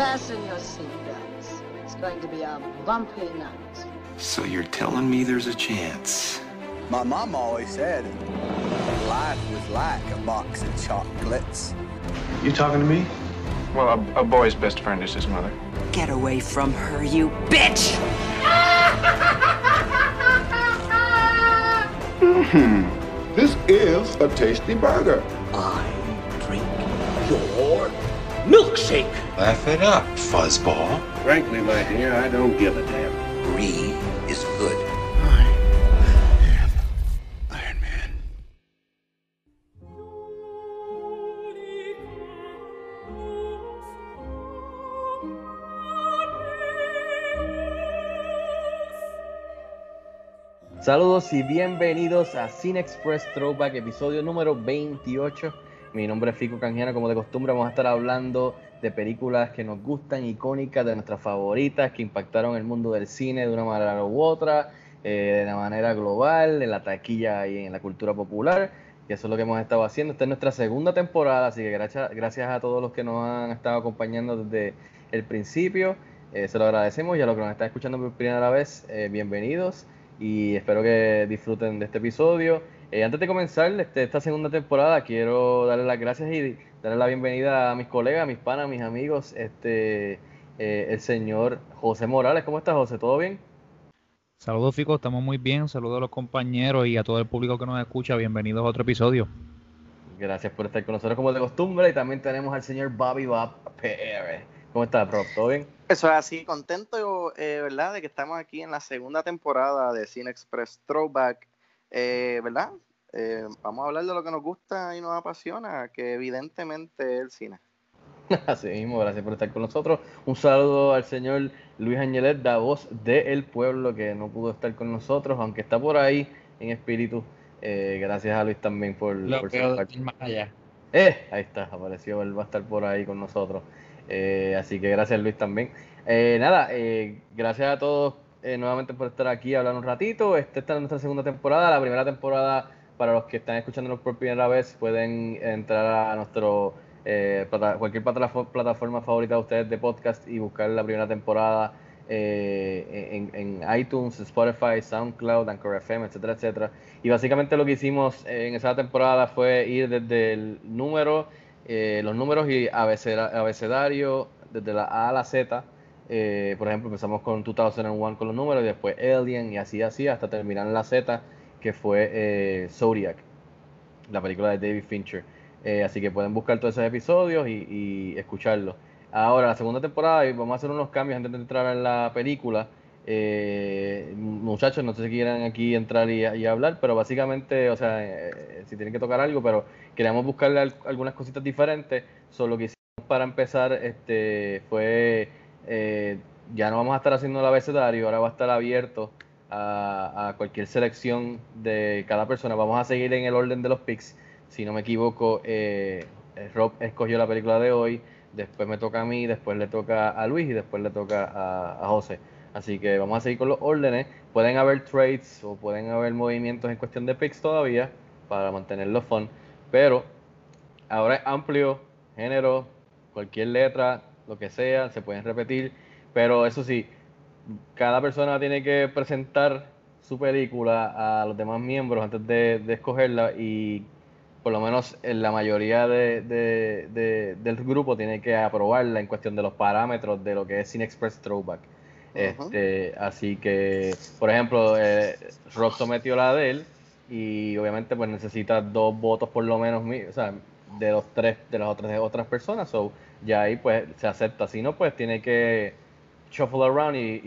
Fasten your seatbelts. It's going to be a bumpy night. So you're telling me there's a chance? My mom always said life was like a box of chocolates. You talking to me? Well, a, a boy's best friend is his mother. Get away from her, you bitch! mm-hmm. This is a tasty burger. I drink your milkshake. Laugh it up, fuzzball. Frankly, my dear, I don't give a damn. Brie is good. I am Iron Man. Saludos y bienvenidos a Cine Express Throwback, episodio número 28. Mi nombre es Fico Canjiano, como de costumbre vamos a estar hablando de películas que nos gustan, icónicas, de nuestras favoritas, que impactaron el mundo del cine de una manera u otra, eh, de una manera global, en la taquilla y en la cultura popular. Y eso es lo que hemos estado haciendo. Esta es nuestra segunda temporada, así que gracias, gracias a todos los que nos han estado acompañando desde el principio. Eh, se lo agradecemos y a los que nos están escuchando por primera vez, eh, bienvenidos y espero que disfruten de este episodio. Eh, antes de comenzar este, esta segunda temporada, quiero darle las gracias y darle la bienvenida a mis colegas, a mis panas, a mis amigos, este, eh, el señor José Morales. ¿Cómo estás, José? ¿Todo bien? Saludos, Fico, estamos muy bien. Saludos a los compañeros y a todo el público que nos escucha. Bienvenidos a otro episodio. Gracias por estar con nosotros como de costumbre. Y también tenemos al señor Bobby Bob PR. ¿Cómo estás, Rob? ¿Todo bien? Eso es así, contento, eh, ¿verdad? De que estamos aquí en la segunda temporada de Cine Express Throwback, eh, ¿verdad? Eh, vamos a hablar de lo que nos gusta y nos apasiona, que evidentemente es el cine. Así mismo, gracias por estar con nosotros. Un saludo al señor Luis Añelet, la voz del pueblo, que no pudo estar con nosotros, aunque está por ahí en espíritu. Eh, gracias a Luis también por, Lo por ser parte. más allá. Eh, ahí está, apareció, él va a estar por ahí con nosotros. Eh, así que gracias Luis también. Eh, nada, eh, gracias a todos eh, nuevamente por estar aquí hablar un ratito. Este, esta es nuestra segunda temporada. La primera temporada, para los que están escuchándonos por primera vez, pueden entrar a nuestro eh, plata- cualquier plata- plataforma favorita de ustedes de podcast y buscar la primera temporada eh, en, en iTunes, Spotify, SoundCloud, Anchor FM, etcétera, etcétera. Y básicamente lo que hicimos en esa temporada fue ir desde el número, eh, los números y abeceda- abecedario, desde la A a la Z. Eh, por ejemplo, empezamos con 2001 con los números y después Alien y así, así, hasta terminar la Z, que fue eh, Zodiac, la película de David Fincher. Eh, así que pueden buscar todos esos episodios y, y escucharlos. Ahora, la segunda temporada, y vamos a hacer unos cambios antes de entrar en la película. Eh, muchachos, no sé si quieran aquí entrar y, hablar, pero básicamente, o sea, si tienen que tocar algo, pero queríamos buscarle al- algunas cositas diferentes. Solo que hicimos para empezar este, fue, eh, ya no vamos a estar haciendo el abecedario, ahora va a estar abierto a, cualquier selección de cada persona. Vamos a seguir en el orden de los picks. Si no me equivoco, eh, Rob escogió la película de hoy, después me toca a mí, después le toca a Luis y después le toca a, a José. Así que vamos a seguir con los órdenes. Pueden haber trades o pueden haber movimientos en cuestión de picks todavía para mantenerlo fun. Pero ahora es amplio, género, cualquier letra, lo que sea, se pueden repetir. Pero eso sí, cada persona tiene que presentar su película a los demás miembros antes de, de escogerla y por lo menos en la mayoría de, de- de- del grupo tiene que aprobarla en cuestión de los parámetros de lo que es Cine Express Throwback. Este, así que, por ejemplo, eh, Rob sometió la de él y obviamente pues necesita dos votos por lo menos o sea, de los tres de las otras de otras personas. So, ya ahí pues se acepta. Si no, pues tiene que shuffle around y,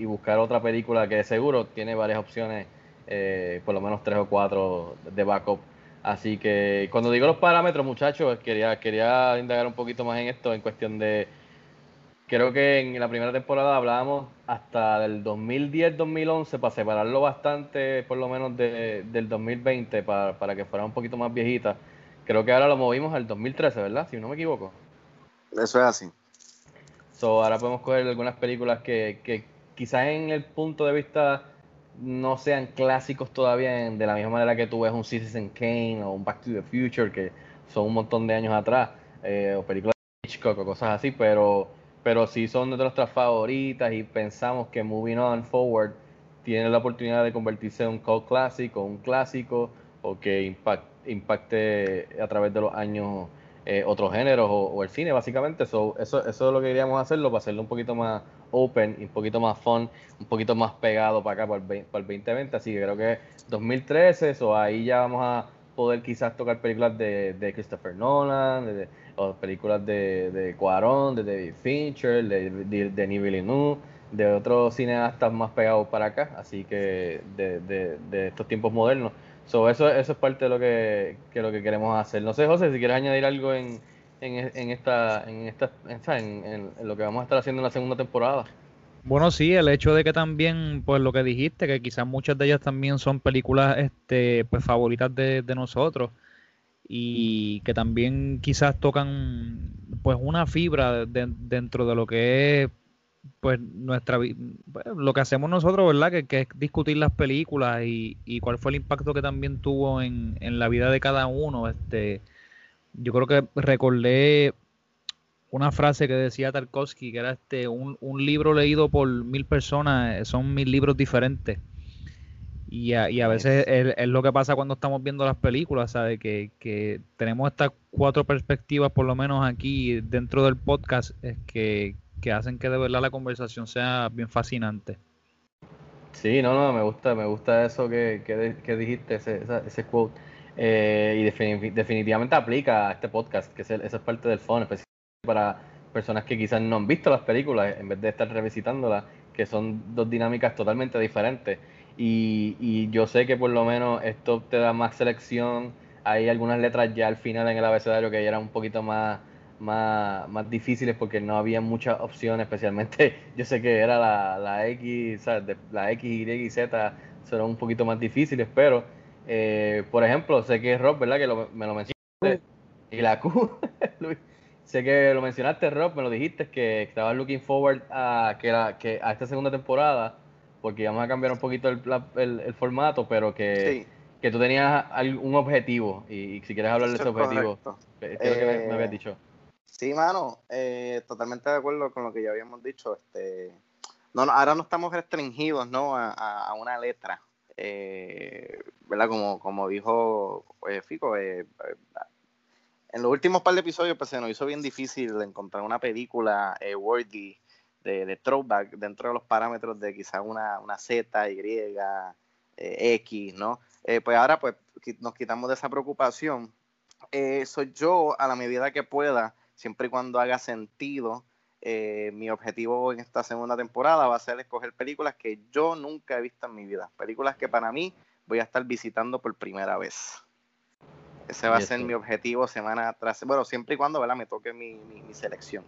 y- buscar otra película que seguro tiene varias opciones, eh, por lo menos tres o cuatro de backup. Así que cuando digo los parámetros, muchachos, quería, quería indagar un poquito más en esto, en cuestión de, creo que en la primera temporada hablábamos hasta del 2010-2011 para separarlo bastante, por lo menos de- del 2020, para, para que fuera un poquito más viejita. Creo que ahora lo movimos al 2013, ¿verdad? Si no me equivoco. Eso es así. So, ahora podemos coger algunas películas que, que quizás en el punto de vista no sean clásicos todavía en- de la misma manera que tú ves un Citizen Kane o un Back to the Future, que son un montón de años atrás, eh, o películas de Hitchcock o cosas así, pero, pero sí son de nuestras favoritas y pensamos que Moving On Forward tiene la oportunidad de convertirse en un cult classic o un clásico o que impact, impacte a través de los años eh, otros géneros o, el cine, básicamente. So, eso, eso es lo que queríamos hacerlo, para hacerlo un poquito más open y un poquito más fun, un poquito más pegado para acá, para el, 20 para el 2020. Así que creo que 2013, eso ahí ya vamos a poder quizás tocar películas de, de Christopher Nolan, de, o películas de, de Cuarón, de David Fincher, de, de, Denis Villeneuve, de otros cineastas más pegados para acá, así que de estos tiempos modernos. So, eso, eso es parte de lo que, que lo que queremos hacer. No sé, José, si quieres añadir algo en, en, esta, en, esta en, en- lo que vamos a estar haciendo en la segunda temporada. Bueno, sí, el hecho de que también, pues lo que dijiste, que quizás muchas de ellas también son películas este, pues, favoritas de, de nosotros y que también quizás tocan pues una fibra de- dentro de lo que es pues nuestra pues, lo que hacemos nosotros, ¿verdad? Que, que es discutir las películas y, y cuál fue el impacto que también tuvo en, en la vida de cada uno. Este, yo creo que recordé una frase que decía Tarkovsky, que era este, un, un libro leído por mil personas, eh, son mil libros diferentes. Y a, y a veces es, es lo que pasa cuando estamos viendo las películas, ¿sabes? Que, que tenemos estas cuatro perspectivas, por lo menos aquí dentro del podcast, es que, que hacen que de verdad la conversación sea bien fascinante. Sí, no, no, me gusta, me gusta eso que, que, dijiste, ese, ese quote. Eh, y defini- definitivamente aplica a este podcast, que es el- esa es parte del fondo, especialmente para personas que quizás no han visto las películas, en vez de estar revisitándolas, que son dos dinámicas totalmente diferentes. Y, y yo sé que por lo menos esto te da más selección. Hay algunas letras ya al final en el abecedario que ya eran un poquito más, más, más difíciles porque no había muchas opciones, especialmente yo sé que era la, la X, la X, Y y Z son un poquito más difíciles, pero eh, por ejemplo, sé que Rob, ¿verdad? Que lo- me lo mencionaste. Y la Q, Luis. Sé que lo mencionaste, Rob, me lo dijiste, que estabas looking forward a, que la, que a esta segunda temporada, porque íbamos a cambiar un poquito el, la- el- el formato, pero que, Sí. que tú tenías un objetivo, y, y si quieres hablar de ese es objetivo, correcto. ¿qué es lo que me, me Eh, habías dicho? Sí, mano, eh, totalmente de acuerdo con lo que ya habíamos dicho. Este, no, no, ahora no estamos restringidos ¿no? a, una letra, eh, ¿verdad? Como, como dijo eh, Fico, eh, en los últimos par de episodios pues, se nos hizo bien difícil encontrar una película eh, worthy de, de throwback dentro de los parámetros de quizás una, una Z, Y, eh, X, ¿no? Pues ahora pues nos quitamos de esa preocupación. Soy yo a la medida que pueda, siempre y cuando haga sentido, eh, mi objetivo en esta segunda temporada va a ser escoger películas que yo nunca he visto en mi vida, películas que para mí voy a estar visitando por primera vez. Ese va a ser mi objetivo semana tras, bueno, siempre y cuando ¿verdad? me toque mi, mi- mi selección.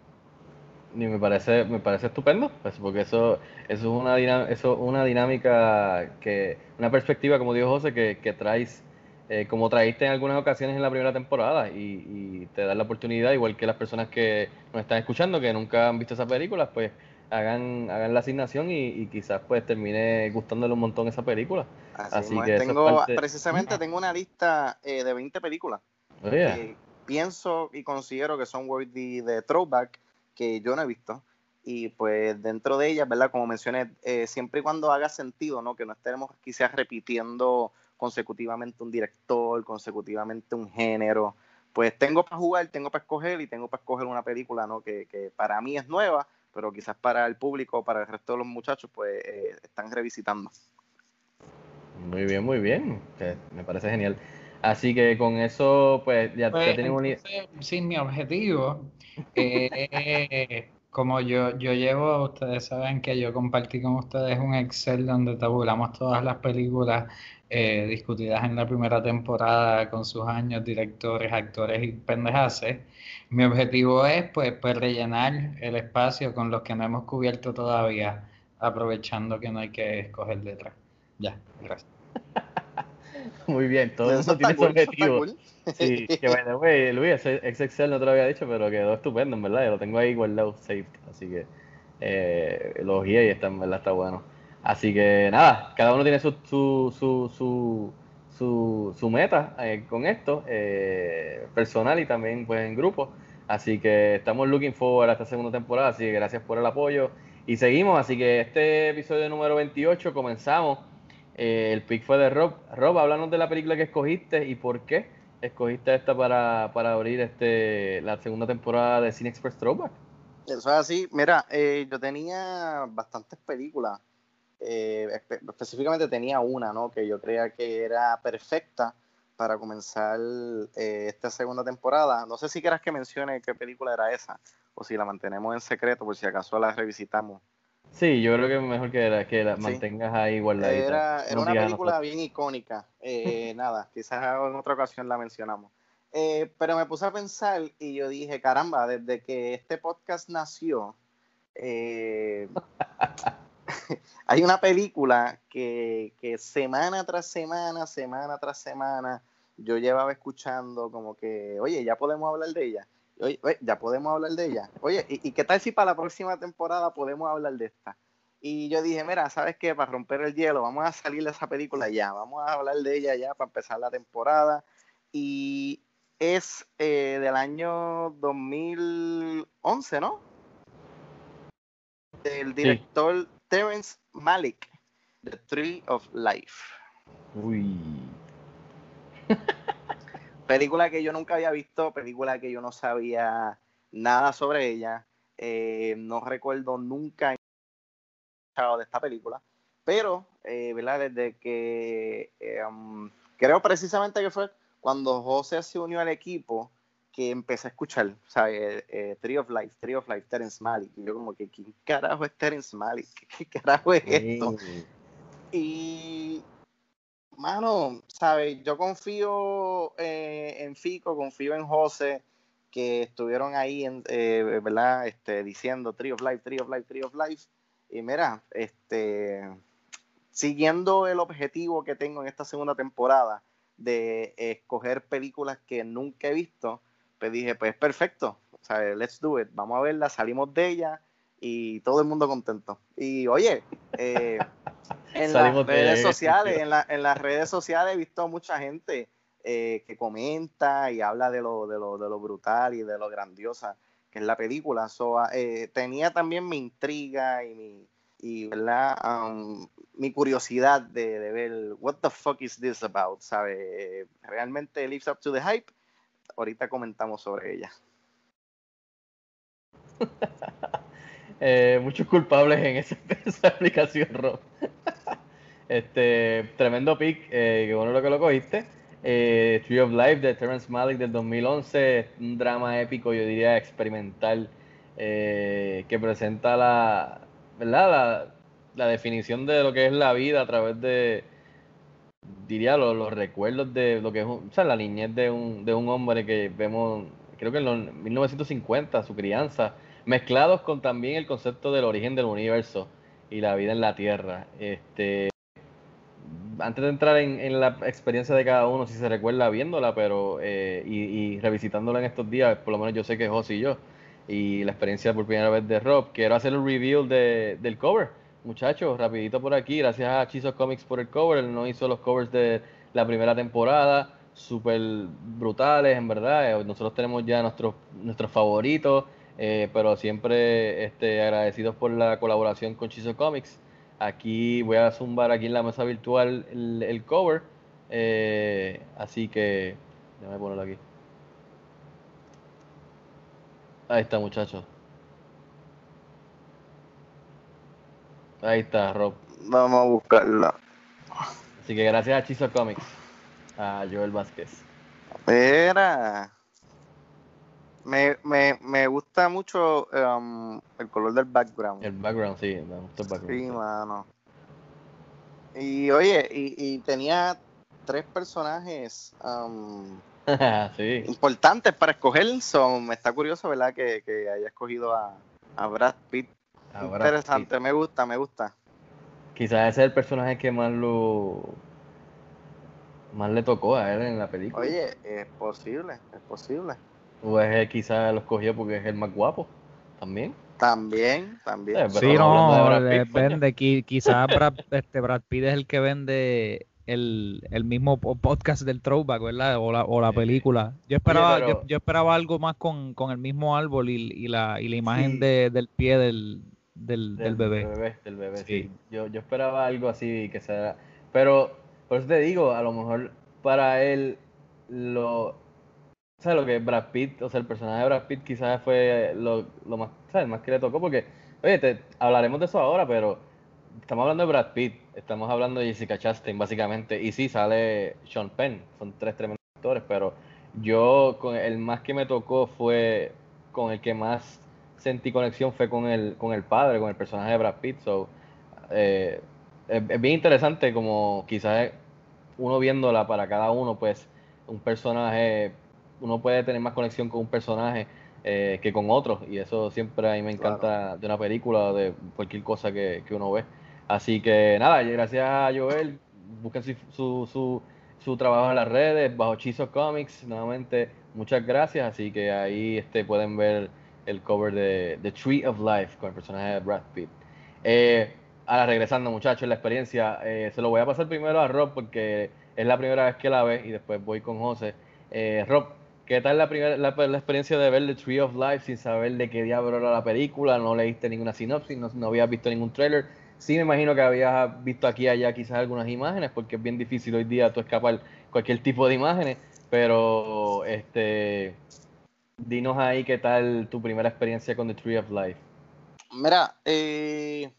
Y me parece, me parece estupendo, pues, porque eso, eso es una dinam- eso es una dinámica que, una perspectiva, como dijo José, que, que traes, eh, como traíste en algunas ocasiones en la primera temporada, y, y te da la oportunidad, igual que las personas que nos están escuchando, que nunca han visto esas películas, pues hagan, hagan la asignación y, y quizás pues termine gustándole un montón esa película. Así, que tengo, parte- precisamente tengo una lista eh, de 20 películas que pienso y considero que son worthy de throwback que yo no he visto. Y pues dentro de ellas, ¿verdad? Como mencioné, eh, siempre y cuando haga sentido, ¿no? Que no estemos quizás repitiendo consecutivamente un director, consecutivamente un género. Pues tengo para jugar, tengo para escoger y tengo para escoger una película, ¿no? Que, que para mí es nueva, pero quizás para el público, para el resto de los muchachos, pues eh, están revisitando. muy bien, muy bien, me parece genial. Así que con eso, pues ya, Pues, ya tenemos entonces, sí, mi objetivo, eh, como yo, yo llevo, ustedes saben que yo compartí con ustedes un Excel donde tabulamos todas las películas eh, discutidas en la primera temporada con sus años, directores, actores y pendejaces. Mi objetivo es pues, pues rellenar el espacio con los que no hemos cubierto todavía, aprovechando que no hay que escoger letras. Ya, gracias. Muy bien, todo Eso tiene su cool, objetivo. cool. Sí, que the way, Luis, ese ese Excel no te lo había dicho, pero quedó estupendo, en verdad. Yo lo tengo ahí guardado, saved. Así que eh, lo y está, en verdad está bueno. Así que nada, cada uno tiene su, su, su, su, su, meta eh, con esto, eh, personal y también pues en grupo. Así que estamos looking forward a esta segunda temporada, así que gracias por el apoyo. Y seguimos, así que este episodio número 28 comenzamos. Eh, el pick fue de Rob. Rob, háblanos de la película que escogiste y por qué escogiste esta para, para abrir este la segunda temporada de Cine Express Throwback. Eso es así. Mira, eh, yo tenía bastantes películas. Eh, espe- específicamente tenía una, ¿no? Que yo creía que era perfecta para comenzar eh, esta segunda temporada. No sé si quieras que mencione qué película era esa o si la mantenemos en secreto por si acaso la revisitamos. Sí, yo creo que mejor que la, que la Sí. mantengas ahí guardadita. Era, una película nosotros. bien icónica. Eh, nada, quizás en otra ocasión la mencionamos. Eh, pero me puse a pensar y yo dije, caramba, desde que este podcast nació, hay una película que, que semana tras semana, semana tras semana, yo llevaba escuchando como que, oye, ya podemos hablar de ella. Oye, oye, ya podemos hablar de ella. Oye, ¿y, y qué tal si para la próxima temporada podemos hablar de esta? Y yo dije, mira, ¿sabes qué? Para romper el hielo, vamos a salir de esa película ya, vamos a hablar de ella ya para empezar la temporada. Y es eh, del año 2011, ¿no? Del director Terrence Malick, The Tree of Life. Uy. Película que yo nunca había visto, película que yo no sabía nada sobre ella. eh, no recuerdo nunca escuchado de esta película, pero, eh, ¿verdad? Desde que eh, um, creo precisamente que fue cuando José se unió al equipo que empecé a escuchar, o sea, eh, eh, Tree of Life, Tree of Life, Terrence Malick. Y yo como que, ¿quién carajo es Terrence Malick? ¿Qué carajo es esto? Y, mano, ¿sabes? Yo confío eh, en Fico, confío en José, que estuvieron ahí, en, eh, ¿verdad? Este, diciendo Tree of Life, Tree of Life, Tree of Life. Y mira, este, siguiendo el objetivo que tengo en esta segunda temporada de escoger películas que nunca he visto, pues dije, pues perfecto, o sea, let's do it, vamos a verla, salimos de ella y todo el mundo contento. Y oye, eh, en las Salimos ella, redes sociales, en, la- en las redes sociales he visto a mucha gente eh, que comenta y habla de lo, de, lo, de lo brutal y de lo grandiosa que es la película. So, ah, eh, tenía también mi intriga y mi y verdad Um, mi curiosidad de, de ver what the fuck is this about, ¿sabe? Realmente lives up to the hype. Ahorita comentamos sobre ella. Eh, muchos culpables en esa, esa aplicación, Rob. este, tremendo pick, eh, que bueno lo que lo cogiste. Eh, Tree of Life de Terrence Malick del 2011, un drama épico, yo diría experimental, eh, que presenta la, ¿verdad? La, la definición de lo que es la vida a través de, diría, los, los recuerdos de lo que es un- o sea, la niñez de un, de un hombre que vemos, creo que en los 1950, su crianza, mezclados con también el concepto del origen del universo y la vida en la Tierra. Este, antes de entrar en, en la experiencia de cada uno, si se recuerda viéndola, pero eh, y, y revisitándola en estos días, por lo menos yo sé que José y yo, y la experiencia por primera vez de Rob, quiero hacer el review de, del cover. Muchachos, rapidito por aquí, gracias a Chizo Comics por el cover, él nos hizo los covers de la primera temporada, súper brutales, en verdad. Eh, Nosotros tenemos ya nuestros, nuestros favoritos, eh, pero siempre este, agradecidos por la colaboración con Chizo Comics. Aquí voy a zumbar aquí en la mesa virtual el, el cover, eh, así que déjame ponerlo aquí. Ahí está, muchachos. Ahí está, Rob. Vamos a buscarla. Así que gracias a Chizo Comics, a Joel Vázquez. Mira. Me, me, me gusta mucho um, el color del background. El background, sí, me gustó el background. Sí, mano. Y oye, y, y tenía tres personajes um, sí. importantes para escoger. So, me está curioso, ¿verdad? Que, que haya escogido a, a Brad Pitt. A Brad Interesante, me gusta, me gusta. Quizás ese es el personaje que más lo más le tocó a él en la película. Oye, es posible, es posible. O es él quizás lo escogió porque es el más guapo también. También, también. Pero Sí, de no, coño. vende. qui- Quizás Brad, este Brad Pitt es el que vende el, el mismo po- podcast del throwback, ¿verdad? O la, o la película. Yo esperaba, pero- yo, yo esperaba algo más con, con el mismo árbol y, y la, y la imagen Sí. de- del pie del, del, del bebé. del bebé, Sí. sí. Yo, yo esperaba algo así que sea. Pero, por eso te digo, a lo mejor para él, lo. ¿Sabes lo que Brad Pitt, o sea, el personaje de Brad Pitt quizás fue lo, lo más, ¿sabes? más que le tocó? Porque, oye, te, hablaremos de eso ahora, pero estamos hablando de Brad Pitt, estamos hablando de Jessica Chastain, básicamente, y sí, sale Sean Penn, son tres tremendos actores, pero yo, con el más que me tocó fue, con el que más sentí conexión fue con el, con el padre, con el personaje de Brad Pitt, so, eh, es, es bien interesante como quizás uno viéndola para cada uno, pues un personaje, uno puede tener más conexión con un personaje eh, que con otro, y eso siempre a mí me encanta de una película o de cualquier cosa que, que uno ve. Así que nada, gracias a Joel, busquen su, su, su, su trabajo en las redes, bajo Chizo Comics, nuevamente muchas gracias, así que ahí este, pueden ver el cover de The Tree of Life con el personaje de Brad Pitt. Eh, ahora regresando muchachos, la experiencia, eh, se lo voy a pasar primero a Rob porque es la primera vez que la ve y después voy con José. Eh, Rob, ¿qué tal la, primera, la, experiencia de ver The Tree of Life sin saber de qué diablo era la película? No leíste ninguna sinopsis, no, no habías visto ningún trailer. Sí, me imagino que habías visto aquí y allá quizás algunas imágenes, porque es bien difícil hoy día tú escapar cualquier tipo de imágenes, pero este dinos ahí qué tal tu primera experiencia con The Tree of Life. Mira, eh,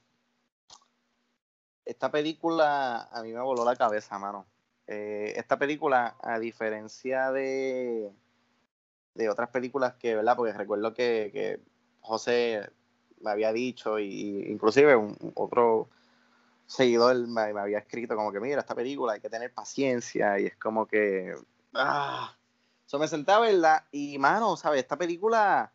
esta película a mí me voló la cabeza, mano. Eh, esta película, a diferencia de, de otras películas que, ¿verdad? Porque recuerdo que, que José me había dicho, y, y inclusive otro seguidor me, me, había escrito como que, mira, esta película hay que tener paciencia, y es como que, ah, eso me senté y mano, ¿sabes? Esta película,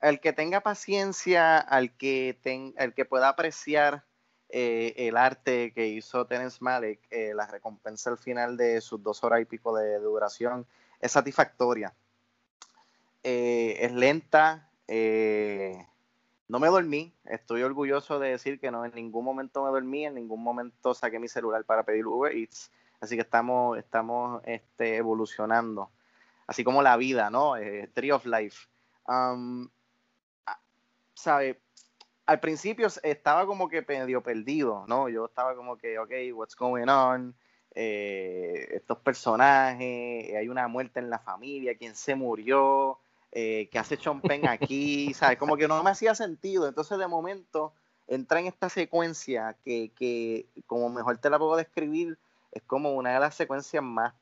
el que tenga paciencia, al que, ten, el que pueda apreciar eh, el arte que hizo Terence Malick, eh, la recompensa al final de sus dos horas y pico de, duración, es satisfactoria. Eh, es lenta, no me dormí, estoy orgulloso de decir que no en ningún momento me dormí, en ningún momento saqué mi celular para pedir Uber Eats, así que estamos, estamos este, evolucionando, así como la vida, ¿no? Eh, Tree of Life. Um, ¿Sabe? Al principio estaba como que medio perdido, ¿no? Yo estaba como que, ok, what's going on? Eh, estos personajes, hay una muerte en la familia, quién se murió, eh, qué hace Chompen aquí, ¿sabes? Como que no me hacía sentido. Entonces, de momento, entra en esta secuencia que, que, como mejor te la puedo describir, es como una de las secuencias más,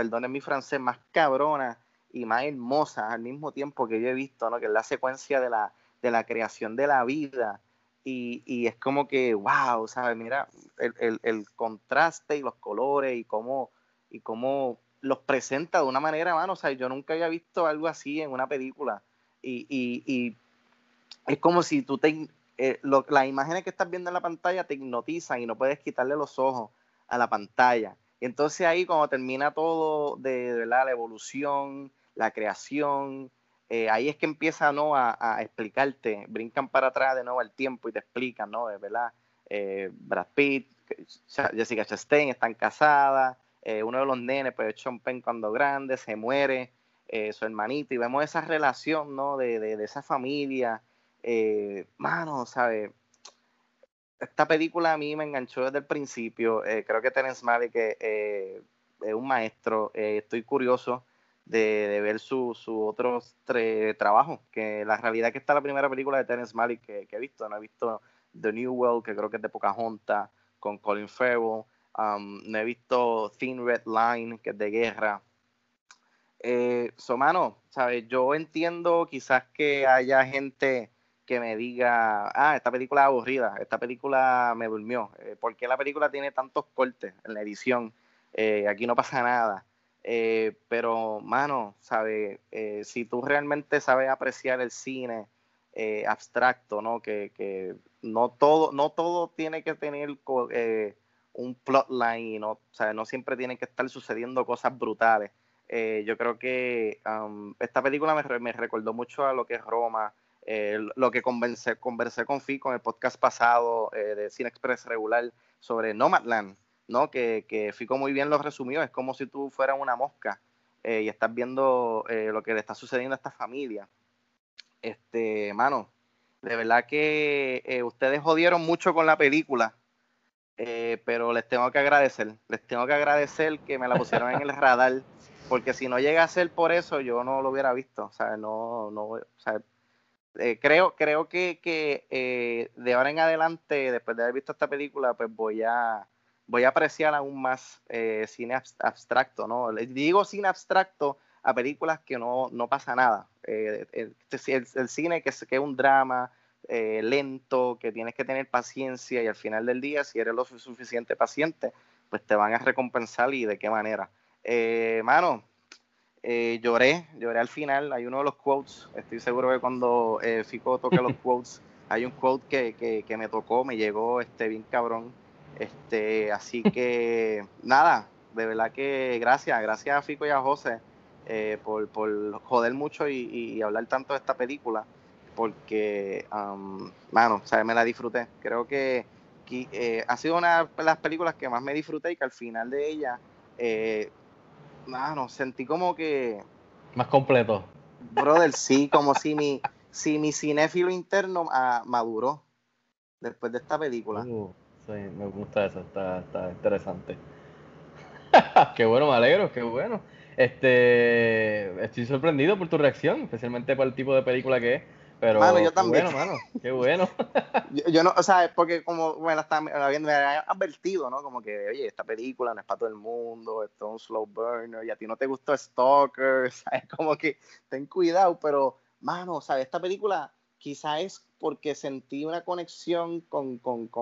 perdonen mi francés, más cabronas y más hermosas al mismo tiempo que yo he visto, ¿no? Que es la secuencia de la, de la creación de la vida. Y, y es como que, wow, ¿sabes? Mira, el, el, el, contraste y los colores y cómo, y cómo los presenta de una manera, mano, o sea, yo nunca había visto algo así en una película. Y, y, y es como si tú te, eh, lo, las imágenes que estás viendo en la pantalla te hipnotizan y no puedes quitarle los ojos a la pantalla. Y entonces ahí cuando termina todo de, la evolución, la creación, eh, ahí es que empieza ¿no? a, explicarte, brincan para atrás de nuevo al tiempo y te explican, ¿no? ¿verdad? Eh, Brad Pitt, Jessica Chastain están casadas, eh, uno de los nenes, pues Sean Penn cuando grande, se muere, eh, su hermanito, y vemos esa relación, ¿no? De, de, de esa familia, mano, ¿sabes? Esta película a mí me enganchó desde el principio, creo que Terence Malick es un maestro, estoy curioso de, ver sus su otros trabajos, que la realidad es que esta es la primera película de Terence Malick que, he visto, no he visto The New World, que creo que es de Pocahontas, con Colin Farrell, um, no he visto Thin Red Line, que es de guerra. Eh, so, mano, ¿sabes? Yo entiendo quizás que haya gente que me diga, ah, esta película es aburrida, esta película me durmió, eh, ¿por qué la película tiene tantos cortes en la edición? Eh, aquí no pasa nada. Eh, pero, mano, ¿sabes? Eh, si tú realmente sabes apreciar el cine abstracto, ¿no? Que, que, no, todo, no todo tiene que tener un plotline, ¿no? O sea, no siempre tienen que estar sucediendo cosas brutales. Yo creo que esta película me, me, recordó mucho a lo que es Roma, lo que conversé, con Fico en el podcast pasado de Cine Express regular sobre Nomadland. ¿no? Que, que Fico muy bien lo resumió, es como si tú fueras una mosca eh, y estás viendo eh, lo que le está sucediendo a esta familia. Este, mano, de verdad que eh, ustedes jodieron mucho con la película, pero les tengo que agradecer, les tengo que agradecer que me la pusieron en el radar, porque si no llega a ser por eso, yo no lo hubiera visto, o sea, no, no, o sea, creo, creo que, que de ahora en adelante, después de haber visto esta película, pues voy a, voy a apreciar aún más eh, cine abstracto, ¿no? Les digo cine abstracto a películas que no, no pasa nada. Eh, el, cine que, es un drama eh, lento, que tienes que tener paciencia y al final del día, si eres lo suficiente paciente, pues te van a recompensar y de qué manera. mano, lloré, lloré al final. Hay uno de los quotes, estoy seguro que cuando Fico toque los quotes, hay un quote que, que, que, me tocó, me llegó este, bien cabrón este, así que nada, de verdad que gracias, gracias a Fico y a José eh, por, por, joder mucho y, hablar tanto de esta película, porque, um, mano, o me la disfruté. Creo que, eh, ha sido una de las películas que más me disfruté y que al final de ella, eh, mano, sentí como que... Más completo. Brother, sí, como si mi, si mi cinéfilo interno ah, maduró después de esta película. Uh me gusta eso, está, está interesante. qué bueno, me alegro, qué bueno. Este, estoy sorprendido por tu reacción, especialmente por el tipo de película que es. Pero mano, yo también. Qué bueno, mano, qué bueno. yo, no, o sea, porque como, bueno, está, me había advertido, ¿no? Como que, oye, esta película no es para todo el mundo, esto es un slow burner, y a ti no te gustó Stalker, ¿sabes? Como que ten cuidado, pero, mano, ¿sabes? Esta película quizá es porque sentí una conexión con,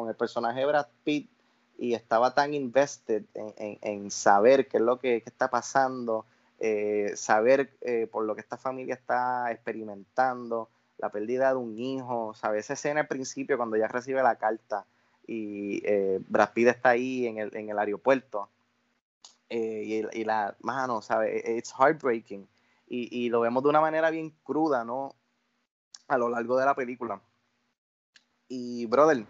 el personaje de Brad Pitt y estaba tan invested en, saber qué es lo que, está pasando, eh, saber eh, por lo que esta familia está experimentando, la pérdida de un hijo, ¿sabes? Esa escena al principio cuando ya recibe la carta y eh, Brad Pitt está ahí en el, en el aeropuerto y, y, la mano, ¿sabes? It's heartbreaking y, y lo vemos de una manera bien cruda, ¿no? A lo largo de la película. Y, brother,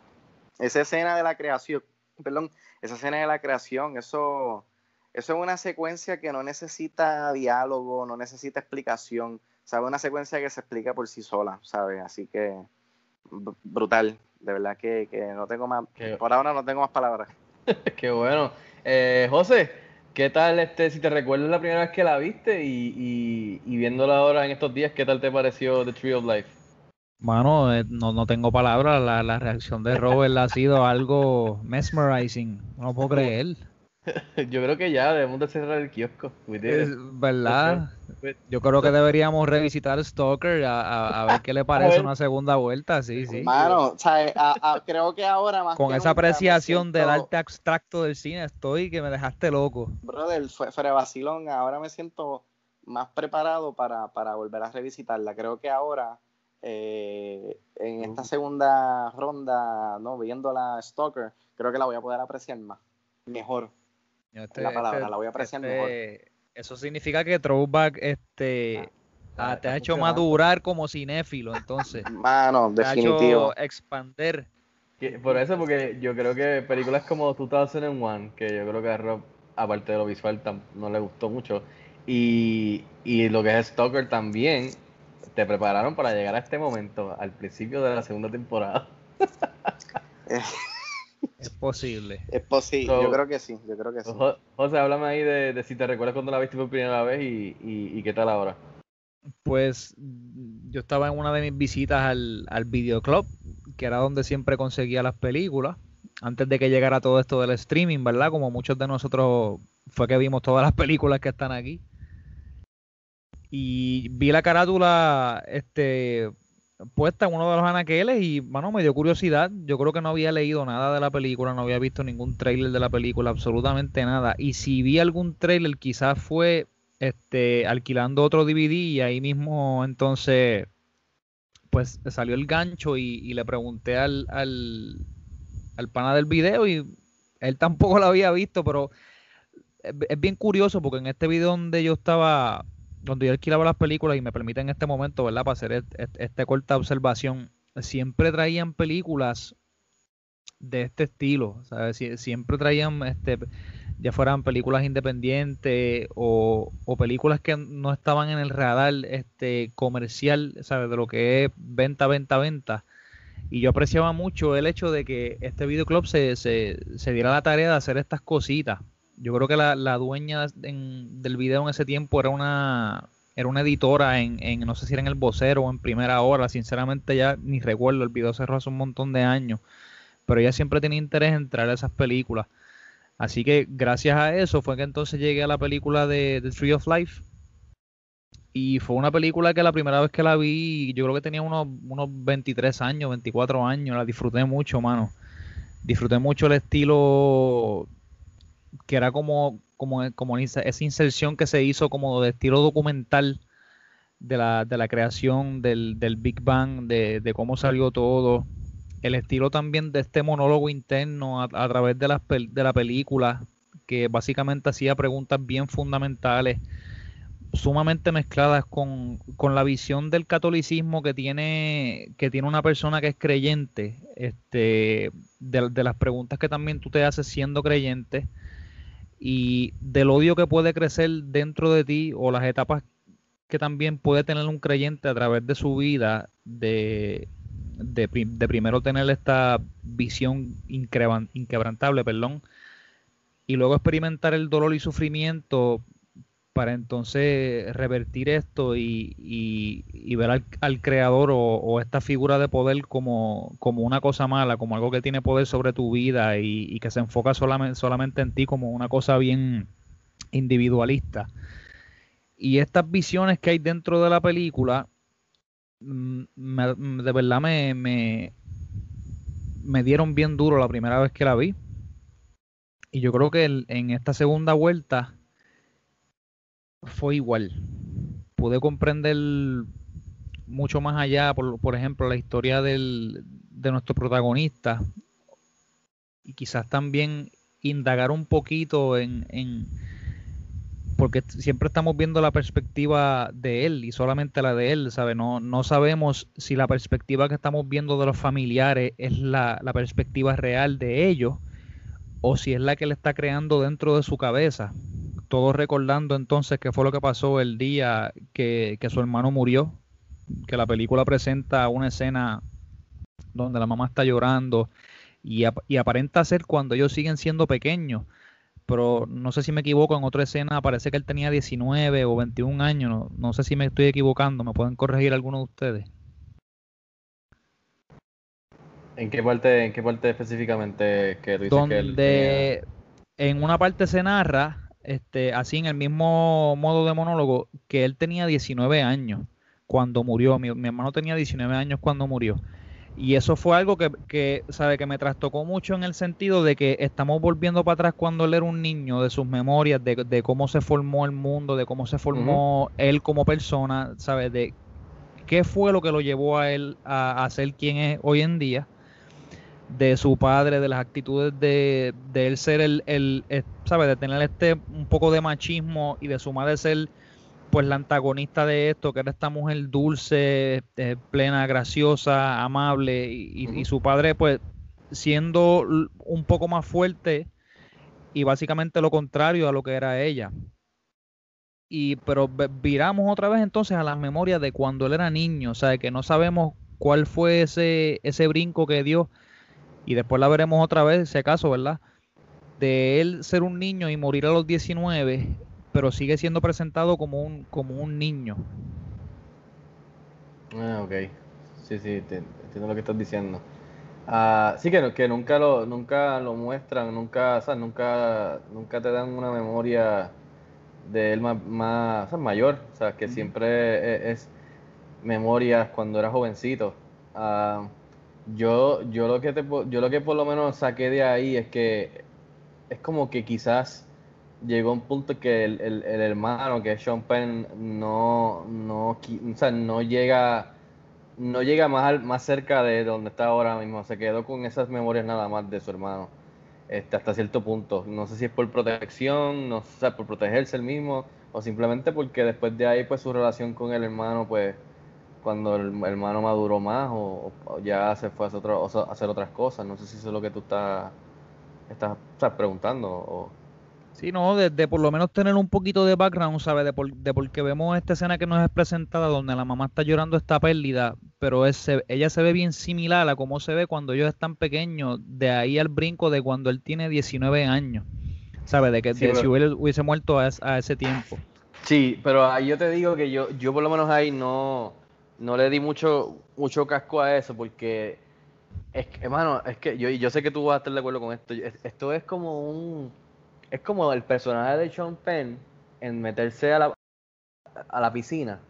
esa escena de la creación, perdón, esa escena de la creación, eso, eso es una secuencia que no necesita diálogo, no necesita explicación, ¿sabes? Una secuencia que se explica por sí sola, ¿sabes? Así que, brutal, de verdad que, no tengo más, por ahora no tengo más palabras. Qué bueno. Eh, José, ¿qué tal, este, si te recuerdas la primera vez que la viste y, y, y viéndola ahora en estos días, qué tal te pareció The Tree of Life? Mano, eh, no, no tengo palabras. La, la, reacción de Robert ha sido algo mesmerizing. No puedo creer. Yo creo que ya debemos de cerrar el kiosco. ¿Verdad? Yo creo que deberíamos revisitar Stalker a, a, ver qué le parece una segunda vuelta. Sí, sí. Mano, o sea, creo que ahora más Con esa apreciación del arte abstracto del cine estoy que me dejaste loco. Brother, fue, fue vacilón. Ahora me siento más preparado para, para volver a revisitarla. Creo que ahora eh, en esta segunda ronda, ¿no? Viendo la Stalker, creo que la voy a poder apreciar más, mejor. Este, la palabra, este, la voy a apreciar este, mejor. Eso significa que Throwback este, ah, te ha hecho madurar como cinéfilo, entonces. Mano, definitivo. Ha hecho expander. Por eso, porque yo creo que películas como 2001, que yo creo que a Rob, aparte de lo visual, no le gustó mucho, y, y lo que es Stalker también, te prepararon para llegar a este momento, al principio de la segunda temporada. es posible. Es posible, yo creo que sí, yo creo que sí. José, háblame ahí de, si te recuerdas cuando la viste por primera vez y, qué tal ahora. Pues yo estaba en una de mis visitas al, al videoclub, que era donde siempre conseguía las películas, antes de que llegara todo esto del streaming, ¿verdad? Como muchos de nosotros fue que vimos todas las películas que están aquí y vi la carátula este puesta en uno de los anaqueles y bueno me dio curiosidad. Yo creo que no había leído nada de la película no había visto ningún trailer de la película absolutamente nada. Y si vi algún trailer quizás fue este alquilando otro DVD y ahí mismo entonces pues salió el gancho y, le pregunté al, al, al pana del video y él tampoco lo había visto pero es bien curioso porque en este video donde yo estaba donde yo alquilaba las películas y me permiten en este momento, ¿verdad? Para hacer esta corta observación, siempre traían películas de este estilo. ¿sabes? siempre traían, este, ya fueran películas independientes o, películas que no estaban en el radar este, comercial, ¿sabes? De lo que es venta, venta, venta. Y yo apreciaba mucho el hecho de que este videoclub se, se, se diera la tarea de hacer estas cositas. Yo creo que la, la dueña del video en ese tiempo era una, era una editora en, en, no sé si era en El Vocero o en Primera Hora, sinceramente ya ni recuerdo, el video cerró hace un montón de años pero ella siempre tenía interés en traer esas películas. Así que gracias a eso fue que entonces llegué a la película de The Tree of Life. Y fue una película que la primera vez que la vi, yo creo que tenía unos, unos 23 años, 24 años, la disfruté mucho, mano. Disfruté mucho el estilo que era como, como, como esa inserción que se hizo como de estilo documental de la, de la creación del, del Big Bang, de, de cómo salió todo. El estilo también de este monólogo interno a, través de la, de la película, que básicamente hacía preguntas bien fundamentales, sumamente mezcladas con, la visión del catolicismo que tiene, que tiene una persona que es creyente, este, de, de las preguntas que también tú te haces siendo creyente y del odio que puede crecer dentro de ti o las etapas que también puede tener un creyente a través de su vida de de, primero tener esta visión inquebrantable, perdón, y luego experimentar el dolor y sufrimiento para entonces revertir esto y, ver al, creador o, esta figura de poder como, una cosa mala, como algo que tiene poder sobre tu vida y, que se enfoca solamente, en ti como una cosa bien individualista. Y estas visiones que hay dentro de la película Mm, de verdad me, dieron bien duro la primera vez que la vi. Y yo creo que en esta segunda vuelta fue igual. Pude comprender mucho más allá, por, ejemplo, la historia de nuestro protagonista. Y quizás también indagar un poquito en, porque siempre estamos viendo la perspectiva de él y solamente la de él, ¿sabe? No, no sabemos si la perspectiva que estamos viendo de los familiares es la, perspectiva real de ellos o si es la que le está creando dentro de su cabeza. Todos recordando entonces qué fue lo que pasó el día que, su hermano murió, que la película presenta una escena donde la mamá está llorando y, y aparenta ser cuando ellos siguen siendo pequeños pero no sé si me equivoco, en otra escena parece que él tenía 19 o 21 años, no, sé si me estoy equivocando, ¿me pueden corregir alguno de ustedes? ¿En qué parte, en qué parte específicamente que tú dices que él en una parte se narra, este, así en el mismo modo de monólogo, que él tenía 19 años cuando murió, mi, mi hermano tenía 19 años cuando murió. Y eso fue algo que, sabe que me trastocó mucho en el sentido de que estamos volviendo para atrás cuando él era un niño, de sus memorias, de, cómo se formó el mundo, de cómo se formó él como persona, ¿sabes? De qué fue lo que lo llevó a él a, ser quien es hoy en día, de su padre, de las actitudes de, de él ser el, el, el ¿sabes? De tener este un poco de machismo y de su madre ser pues la antagonista de esto, que era esta mujer dulce, eh, plena, graciosa, amable, y, su padre, pues, siendo un poco más fuerte y básicamente lo contrario a lo que era ella. Y, pero viramos otra vez entonces a las memorias de cuando él era niño, o sea, que no sabemos cuál fue ese, ese brinco que dio, y después la veremos otra vez, ese caso, ¿verdad? De él ser un niño y morir a los 19 pero sigue siendo presentado como un, como un niño. Ah, ok. Sí, sí, entiendo lo que estás diciendo. Ah, sí que, que nunca lo nunca lo muestran, nunca, o sea, nunca nunca te dan una memoria de él más, más mayor, o sea, que siempre e, es, memorias cuando era jovencito. Ah, yo yo lo que te, yo lo que por lo menos saqué de ahí es que es como que quizás llegó un punto que el, el, hermano, que es Sean Penn, no, no, o sea, no llega no llega más, más cerca de donde está ahora mismo. Se quedó con esas memorias nada más de su hermano. Este, hasta cierto punto. No sé si es por protección, no sé, por protegerse el mismo, o simplemente porque después de ahí, pues su relación con el hermano, pues, cuando el hermano maduró más o, o ya se fue a hacer, a otras cosas. No sé si eso es lo que tú estás, estás preguntando. O... Sí, no, de, de por lo menos tener un poquito de background, ¿sabes? De por, de porque vemos esta escena que nos es presentada donde la mamá está llorando esta pérdida, pero es- se- ella se ve bien similar a cómo se ve cuando ellos están pequeños, de ahí al brinco de cuando él tiene 19 años, ¿sabes? De que Sí, de si pero- hubiera- hubiese muerto a, a ese tiempo. Sí, pero ahí yo te digo que yo, yo por lo menos ahí no, no le di mucho, mucho casco a eso porque es que, hermano, es que yo, yo sé que tú vas a estar de acuerdo con esto. es- Esto es como un, es como el personaje de Sean Penn en meterse a la, a la piscina,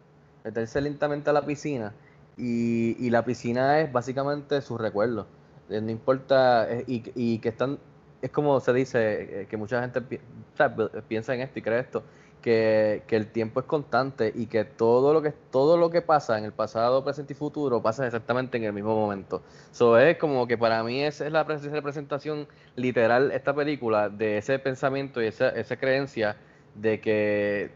meterse lentamente a la piscina y, y la piscina es básicamente sus recuerdos. Eh, No importa, eh, y, y que están, es como se dice, eh, que mucha gente piensa en esto y cree esto, que, que el tiempo es constante y que todo lo que todo lo que pasa en el pasado, presente y futuro pasa exactamente en el mismo momento. Eso es como que para mí esa es la pre- representación literal esta película de ese pensamiento y esa, esa creencia de que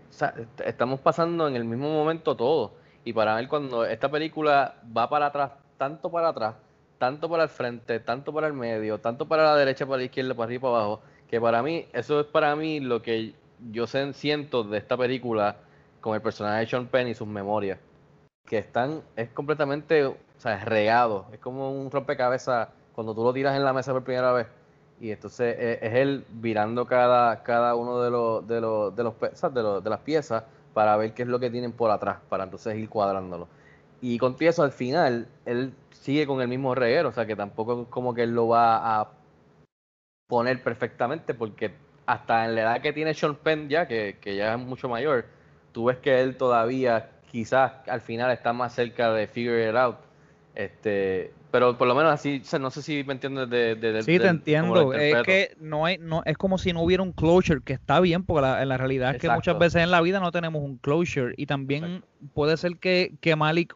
estamos pasando en el mismo momento todo. Y para mí cuando esta película va para atrás, tanto para atrás, tanto para el frente, tanto para el medio, tanto para la derecha, para la izquierda, para arriba para abajo, que para mí, eso es para mí lo que yo sen- siento de esta película con el personaje de Sean Penn y sus memorias, que están, es completamente, o sea, es regado, es como un rompecabezas cuando tú lo tiras en la mesa por primera vez, y entonces es, es él virando cada, cada uno de los, de los, de los, de los- de las piezas para ver qué es lo que tienen por atrás, para entonces ir cuadrándolo. Y con al final, él sigue con el mismo reguero, o sea que tampoco es como que él lo va a poner perfectamente, porque hasta en la edad que tiene Sean Penn ya, que, que ya es mucho mayor, tú ves que él todavía quizás al final está más cerca de figure it out. Este, pero por lo menos así, o sea, no sé si me entiendes de, de- del- Sí, te entiendo. Es que no hay, no, es como si no hubiera un closure, que está bien, porque la, realidad es que muchas veces en la vida no tenemos un closure. Y también puede ser que, que Malik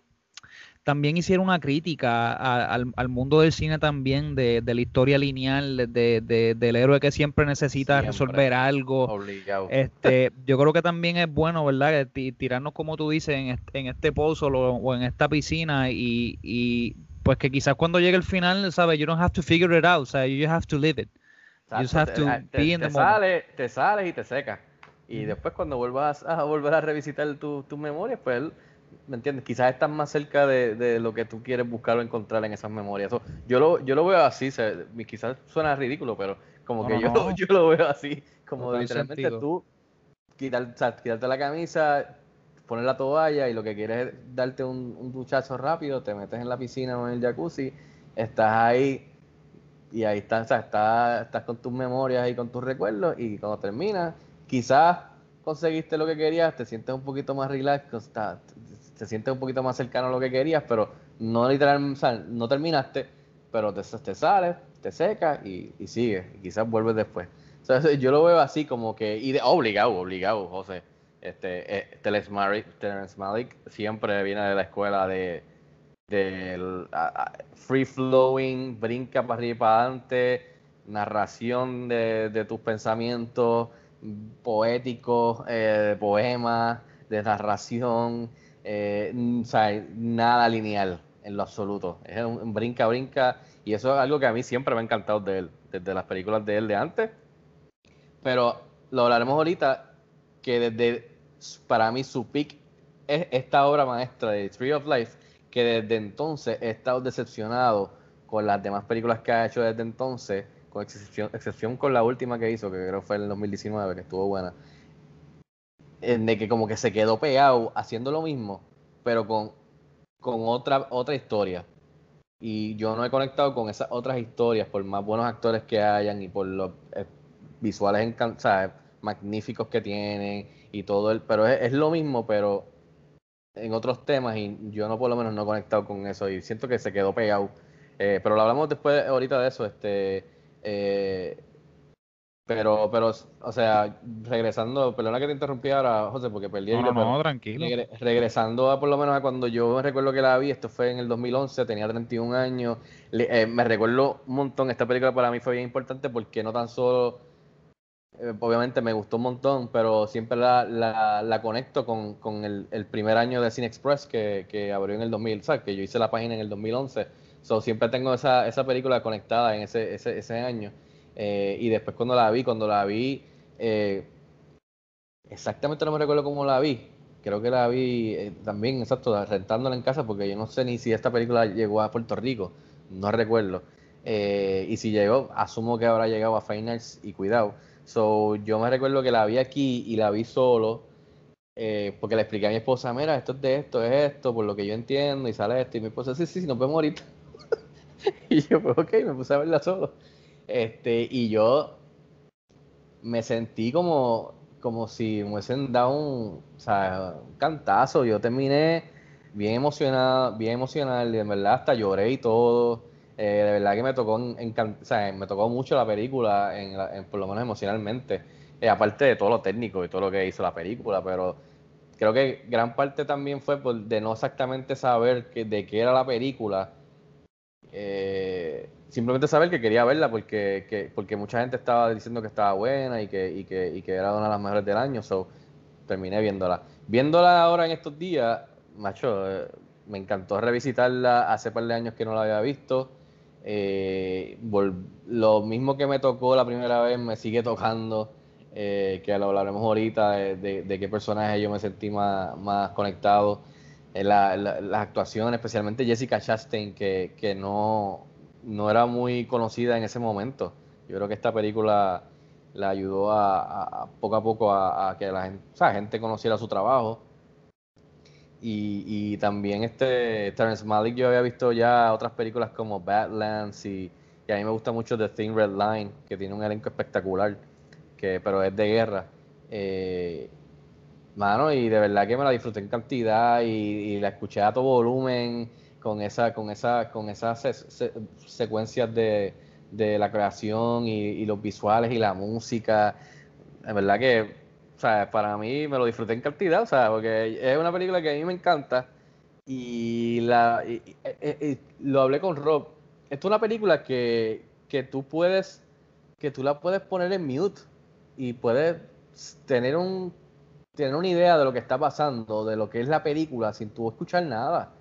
también hiciera una crítica a- al, al mundo del cine también, de, de la historia lineal, de, de- de- del héroe que siempre necesita Siempre. resolver algo. Obligado. Este, yo creo que también es bueno, ¿verdad? Tirarnos, como tú dices, en este, en este pozo o, o en esta piscina y, y pues que quizás cuando llegue el final, ¿sabes? You don't have to figure it out, o sea, you just have to live it. You just have to te- te- be in te the moment. sales, te sales y te secas. Y después cuando vuelvas a volver a revisitar tu- tus memorias, pues, ¿me entiendes? Quizás estás más cerca de, de lo que tú quieres buscar o encontrar en esas memorias. So, yo, lo, yo lo veo así, se- quizás suena ridículo, pero como No, que no, yo, no. yo lo veo así, como literalmente sentido. tú quitar, o sea, quitarte la camisa, poner la toalla y lo que quieres es darte un, un duchazo rápido, te metes en la piscina o en el jacuzzi, estás ahí y ahí estás, o sea, estás, estás con tus memorias y con tus recuerdos y cuando terminas, quizás conseguiste lo que querías, te sientes un poquito más relax, te, te sientes un poquito más cercano a lo que querías, pero no literalmente, o sea, no terminaste, pero te, sales, te secas y, y sigues, y quizás vuelves después. O sea, yo lo veo así como que, y de, obligado, obligado, José. Este, eh, Terrence Malick, siempre viene de la escuela de del free flowing, brinca para arriba y para adelante, narración de, de tus pensamientos poéticos, eh, de poemas, de narración, eh, o sea, nada lineal en lo absoluto. Es un, brinca, brinca, y eso es algo que a mí siempre me ha encantado de él, desde las películas de él de antes. Pero lo hablaremos ahorita, que desde, para mí, su peak es esta obra maestra de Tree of Life, que desde entonces he estado decepcionado con las demás películas que ha hecho desde entonces, con excepción, excepción con la última que hizo, que creo fue en el 2019, que estuvo buena, en de que como que se quedó pegado haciendo lo mismo, pero con, con otra, otra historia. Y yo no he conectado con esas otras historias, por más buenos actores que hayan y por los eh, visuales o magníficos que tienen y todo el, pero es, es lo mismo, pero en otros temas y yo no por lo menos no he conectado con eso y siento que se quedó pegado. Eh, pero lo hablamos después ahorita de eso, este eh, pero, pero, o sea, regresando, perdona que te interrumpí ahora, José, porque perdí el No, no, pero tranquilo. regre- regresando a por lo menos a cuando yo recuerdo que la vi, esto fue en el 2011, tenía 31 años, le- eh, me recuerdo un montón, esta película para mí fue bien importante porque no tan solo eh, obviamente me gustó un montón, pero siempre la, la, la conecto con, con el, el, primer año de Cine Express que, que abrió en el 2000, ¿sabes? Que yo hice la página en el 2011. So, siempre tengo esa, esa película conectada en ese, ese, ese año. Eh, y después cuando la vi, cuando la vi, eh, exactamente no me recuerdo cómo la vi. Creo que la vi eh, también, exacto, rentándola en casa, porque yo no sé ni si esta película llegó a Puerto Rico, no recuerdo. Y si llegó, asumo que habrá llegado a Finals y cuidado. So, yo me recuerdo que la vi aquí y la vi solo, porque le expliqué a mi esposa, mira, esto es de esto, es esto, por lo que yo entiendo, y sale esto, y mi esposa, sí, sí, sí, nos vemos ahorita. y yo, pues ok, me puse a verla solo. Este, y yo me sentí como, como si me hubiesen dado un, o sea, un cantazo. Yo terminé bien emocionado, bien emocional, y en verdad hasta lloré y todo. Eh, de verdad que me tocó, o sea, me tocó mucho la película, en, en por lo menos emocionalmente, eh, aparte de todo lo técnico y todo lo que hizo la película, pero creo que gran parte también fue por, de no exactamente saber que, de qué era la película, eh, simplemente saber que quería verla porque, que, porque mucha gente estaba diciendo que estaba buena y que, y que, y que era una de las mejores del año, so terminé viéndola. Viéndola ahora en estos días, macho, eh, me encantó revisitarla hace par de años que no la había visto. Eh, lo mismo que me tocó la primera vez me sigue tocando, eh, que lo hablaremos ahorita de, de, de, qué personaje yo me sentí más, más conectado. Eh, la, la, las actuaciones, especialmente Jessica Chastain, que, que no, no, era muy conocida en ese momento. Yo creo que esta película la ayudó a, poco a poco a, a, que la gente, o sea, gente conociera su trabajo. Y, y, también este Terrence Malick yo había visto ya otras películas como Badlands y, y, a mí me gusta mucho The Thin Red Line, que tiene un elenco espectacular, que, pero es de guerra. Eh, mano, y de verdad que me la disfruté en cantidad y, y la escuché a todo volumen con esa, con esa, con esas se, se, secuencias de, de, la creación y, los visuales y la música. De verdad que o sea, para mí me lo disfruté en cantidad, o sea, porque es una película que a mí me encanta y, la, y, y, y lo hablé con Rob. Esto es una película que, que tú puedes, que tú la puedes poner en mute y puedes tener un tener una idea de lo que está pasando, de lo que es la película, sin tú escuchar nada.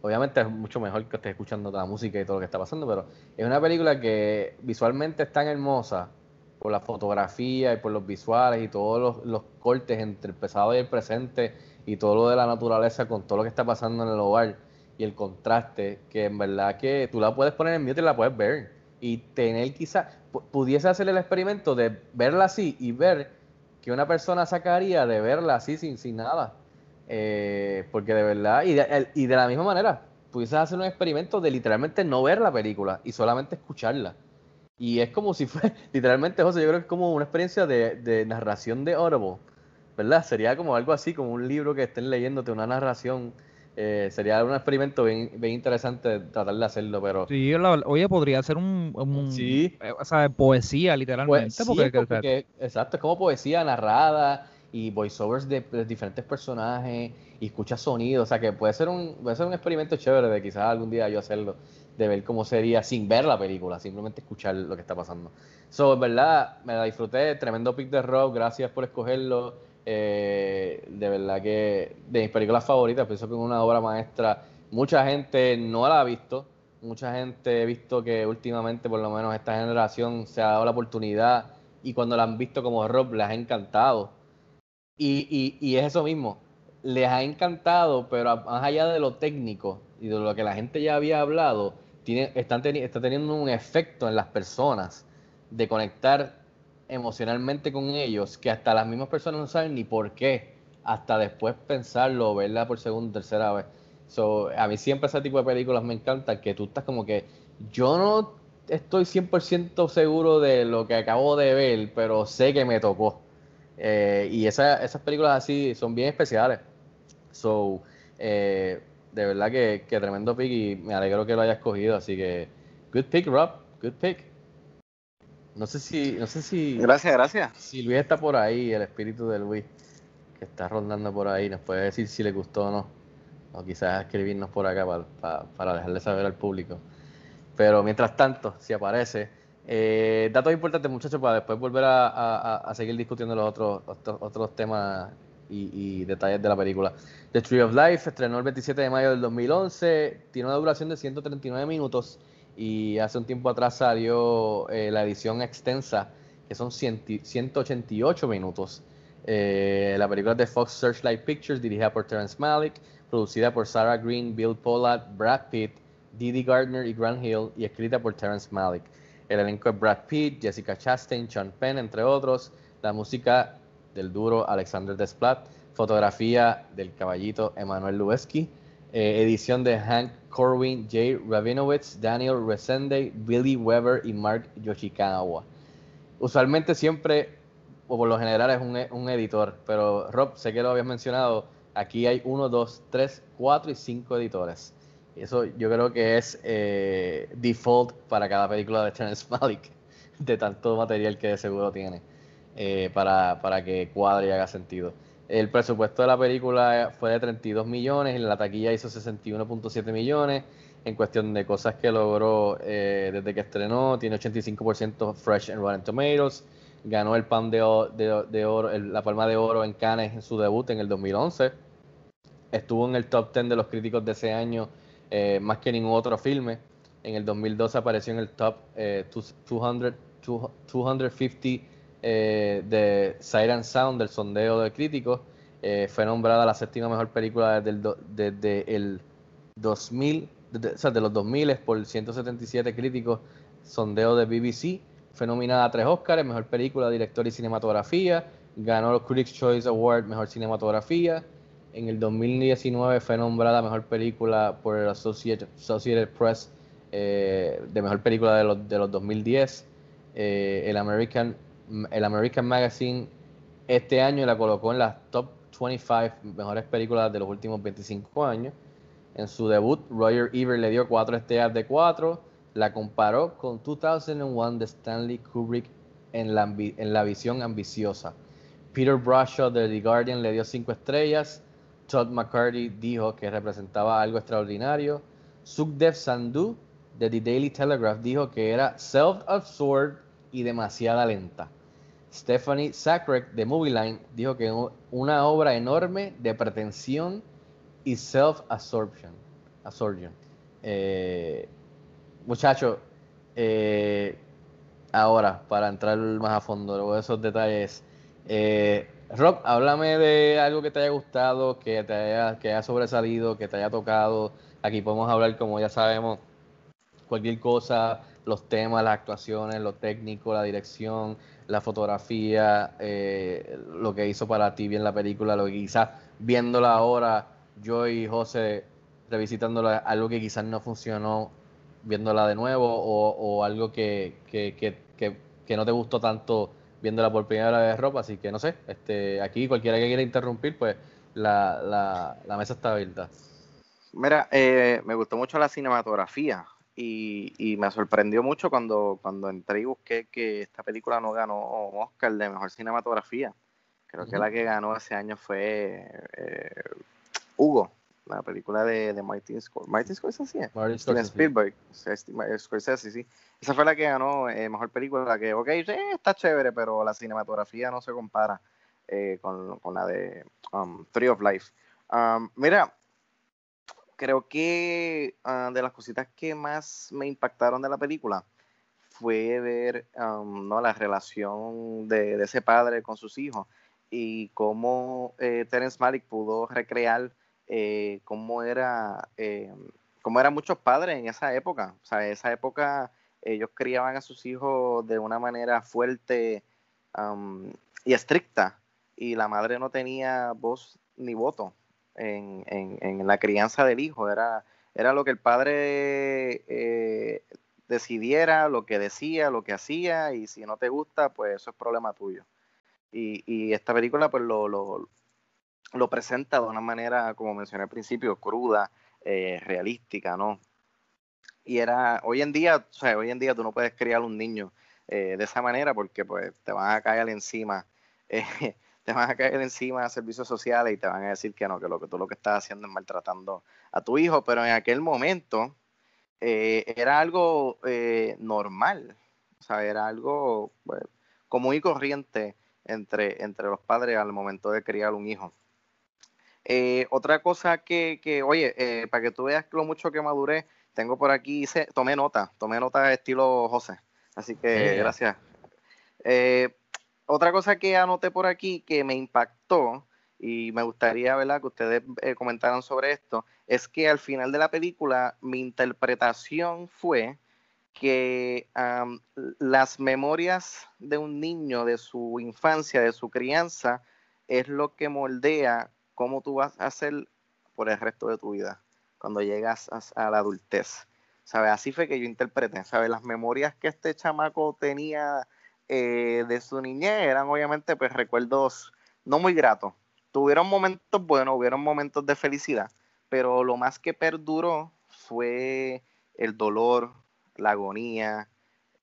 Obviamente es mucho mejor que estés escuchando toda la música y todo lo que está pasando, pero es una película que visualmente es tan hermosa, por la fotografía y por los visuales y todos los, los, cortes entre el pasado y el presente y todo lo de la naturaleza con todo lo que está pasando en el hogar y el contraste, que en verdad que tú la puedes poner en mute y la puedes ver y tener quizá, pudiese hacer el experimento de verla así y ver que una persona sacaría de verla así sin, sin nada. Eh, porque de verdad, y de, y de la misma manera, pudiese hacer un experimento de literalmente no ver la película y solamente escucharla. Y es como si fue, literalmente, José, yo creo que es como una experiencia de, de, narración de Audible, ¿verdad? Sería como algo así, como un libro que estén leyéndote, una narración. Eh, sería un experimento bien, bien interesante tratar de hacerlo, pero... Sí, la, oye, podría ser un... un sí. Eh, o sea, poesía, literalmente. Porque, exacto, es como poesía narrada y voiceovers de, de, diferentes personajes y escucha sonidos, o sea que puede ser un puede ser un experimento chévere de quizás algún día yo hacerlo, de ver cómo sería sin ver la película, simplemente escuchar lo que está pasando. So, en verdad, me la disfruté, tremendo pick de rock, gracias por escogerlo. Eh, de verdad que de mis películas favoritas, pienso que es una obra maestra. Mucha gente no la ha visto, mucha gente he visto que últimamente, por lo menos esta generación, se ha dado la oportunidad y cuando la han visto como rock, les ha encantado. Y, y, y es eso mismo, les ha encantado, pero más allá de lo técnico y de lo que la gente ya había hablado, están está teniendo un efecto en las personas de conectar emocionalmente con ellos que hasta las mismas personas no saben ni por qué, hasta después pensarlo verla por segunda tercera vez. So, a mí siempre ese tipo de películas me encanta, que tú estás como que yo no estoy 100% seguro de lo que acabo de ver, pero sé que me tocó. Eh, y esa, esas películas así son bien especiales. So, eh, de verdad que, que, tremendo pick y me alegro que lo hayas cogido. Así que, good pick, Rob. Good pick. No sé si. No sé si gracias, gracias. Si Luis está por ahí, el espíritu de Luis, que está rondando por ahí, nos puede decir si le gustó o no. O quizás escribirnos por acá para, para, para dejarle saber al público. Pero mientras tanto, si aparece, Eh, datos importantes, muchachos, para después volver a, seguir discutiendo los otros, otros, otros temas y, detalles de la película. The Tree of Life estrenó el 27 de mayo del 2011, tiene una duración de 139 minutos y hace un tiempo atrás salió eh, la edición extensa, que son 100 188 minutos. Eh, la película de Fox Searchlight Pictures, dirigida por Terrence Malick, producida por Sarah Green, Bill Pollard, Brad Pitt, Didi Gardner y Grant Hill, y escrita por Terrence Malick. El elenco es Brad Pitt, Jessica Chastain, Sean Penn, entre otros. La música del duro Alexander Desplat. Fotografía del caballito Emanuel Lubezki. Eh, edición de Hank Corwin, Jay Rabinowitz, Daniel Resende, Billy Weber y Mark Yoshikawa. Usualmente siempre, o por lo general, es un, un editor, pero Rob, sé que lo habías mencionado, aquí hay uno, dos, tres, cuatro y cinco editores. Eso yo creo que es eh, default para cada película de Terrence Malick, de tanto material que de seguro tiene, eh, para, para que cuadre y haga sentido. El presupuesto de la película fue de 32 millones, en la taquilla hizo 61.7 millones. En cuestión de cosas que logró eh, desde que estrenó, tiene 85% fresh en Rotten Tomatoes. Ganó el pan de, de- oro, la palma de oro en Cannes en su debut en el 2011 estuvo en el top 10 de los críticos de ese año eh, más que ningún otro filme. En el 2012 apareció en el top eh, 200, 250 eh, de and Sound del sondeo de críticos. Eh, fue nombrada la séptima mejor película desde el, do- desde el 2000, desde- o sea, de los 2000 por 177 críticos, sondeo de BBC. Fue nominada a tres Oscars, mejor película, director y cinematografía. Ganó el Critics' Choice Award, mejor cinematografía. En el 2019 fue nombrada mejor película por el Associated, Press eh, de mejor película de los, de los 2010. Eh, el, American, el American Magazine este año la colocó en las top 25 mejores películas de los últimos 25 años. En su debut, Roger Ebert le dio 4 estrellas de 4. La comparó con 2001 de Stanley Kubrick en la, en la visión ambiciosa. Peter Bradshaw de The Guardian le dio 5 estrellas. Todd McCarthy dijo que representaba algo extraordinario. Sukhdev Sandhu de The Daily Telegraph dijo que era self-absorbed y demasiada lenta. Stephanie Sakrek de Movie Line dijo que una obra enorme de pretensión y self-absorption. Absorption. Eh, Muchachos, eh, ahora para entrar más a fondo de esos detalles, eh, Rob, háblame de algo que te haya gustado, que te haya, que haya sobresalido, que te haya tocado. Aquí podemos hablar, como ya sabemos, cualquier cosa, los temas, las actuaciones, lo técnico, la dirección, la fotografía, eh, lo que hizo para ti bien la película, lo que quizás viéndola ahora, yo y José revisitándola, algo que quizás no funcionó viéndola de nuevo o, o algo que, que, que, que, que no te gustó tanto viéndola por primera vez ropa, así que no sé, este, aquí cualquiera que quiera interrumpir, pues la, la, la mesa está abierta. Mira, eh, me gustó mucho la cinematografía y, y me sorprendió mucho cuando, cuando entré y busqué que esta película no ganó Oscar de mejor cinematografía. Creo que la que ganó ese año fue eh, Hugo, la película de, de Martin Scorsese. Martin Scorsese, ¿sí? Martin Scorsese. Spielberg. Steve- Scorsese, sí. Esa fue la que ganó eh, mejor película. Que, ok, sí, está chévere, pero la cinematografía no se compara eh, con, con la de um, Tree of Life. Um, mira, creo que ah, de las cositas que más me impactaron de la película fue ver um, ¿no? la relación de, de ese padre con sus hijos y cómo eh, Terence Malick pudo recrear eh, cómo era eh, cómo eran muchos padres en esa época. O sea, en esa época ellos criaban a sus hijos de una manera fuerte y estricta y la madre no tenía voz ni voto en, la crianza del hijo. Era, era lo que el padre eh, decidiera, lo que decía, lo que hacía, y si no te gusta, pues eso es problema tuyo. Y, y esta película pues lo, lo, lo presenta de una manera, como mencioné al principio, cruda, eh, realística, ¿no? Y era, hoy en día, o sea, hoy en día tú no puedes criar un niño eh, de esa manera porque pues te van a caer encima, eh, te van a caer encima a servicios sociales y te van a decir que no, que lo que tú lo que estás haciendo es maltratando a tu hijo, pero en aquel momento eh, era algo normal O sea, era algo pues, común y corriente entre, entre los padres al momento de criar un hijo. Eh, otra cosa que, que oye, eh, para que tú veas lo mucho que maduré, tengo por aquí, hice, tomé nota, tomé nota estilo José. Así que gracias. Eh, otra cosa que anoté por aquí que me impactó y me gustaría ¿verdad? que ustedes comentaran sobre esto, es que al final de la película mi interpretación fue que las memorias de un niño, de su infancia, de su crianza, es lo que moldea cómo tú vas a hacer por el resto de tu vida cuando llegas a, la adultez. ¿Sabes? Así fue que yo interpreté, ¿sabes? Las memorias que este chamaco tenía eh, de su niñez eran obviamente pues recuerdos no muy gratos. Tuvieron momentos buenos, hubieron momentos de felicidad, pero lo más que perduró fue el dolor, la agonía,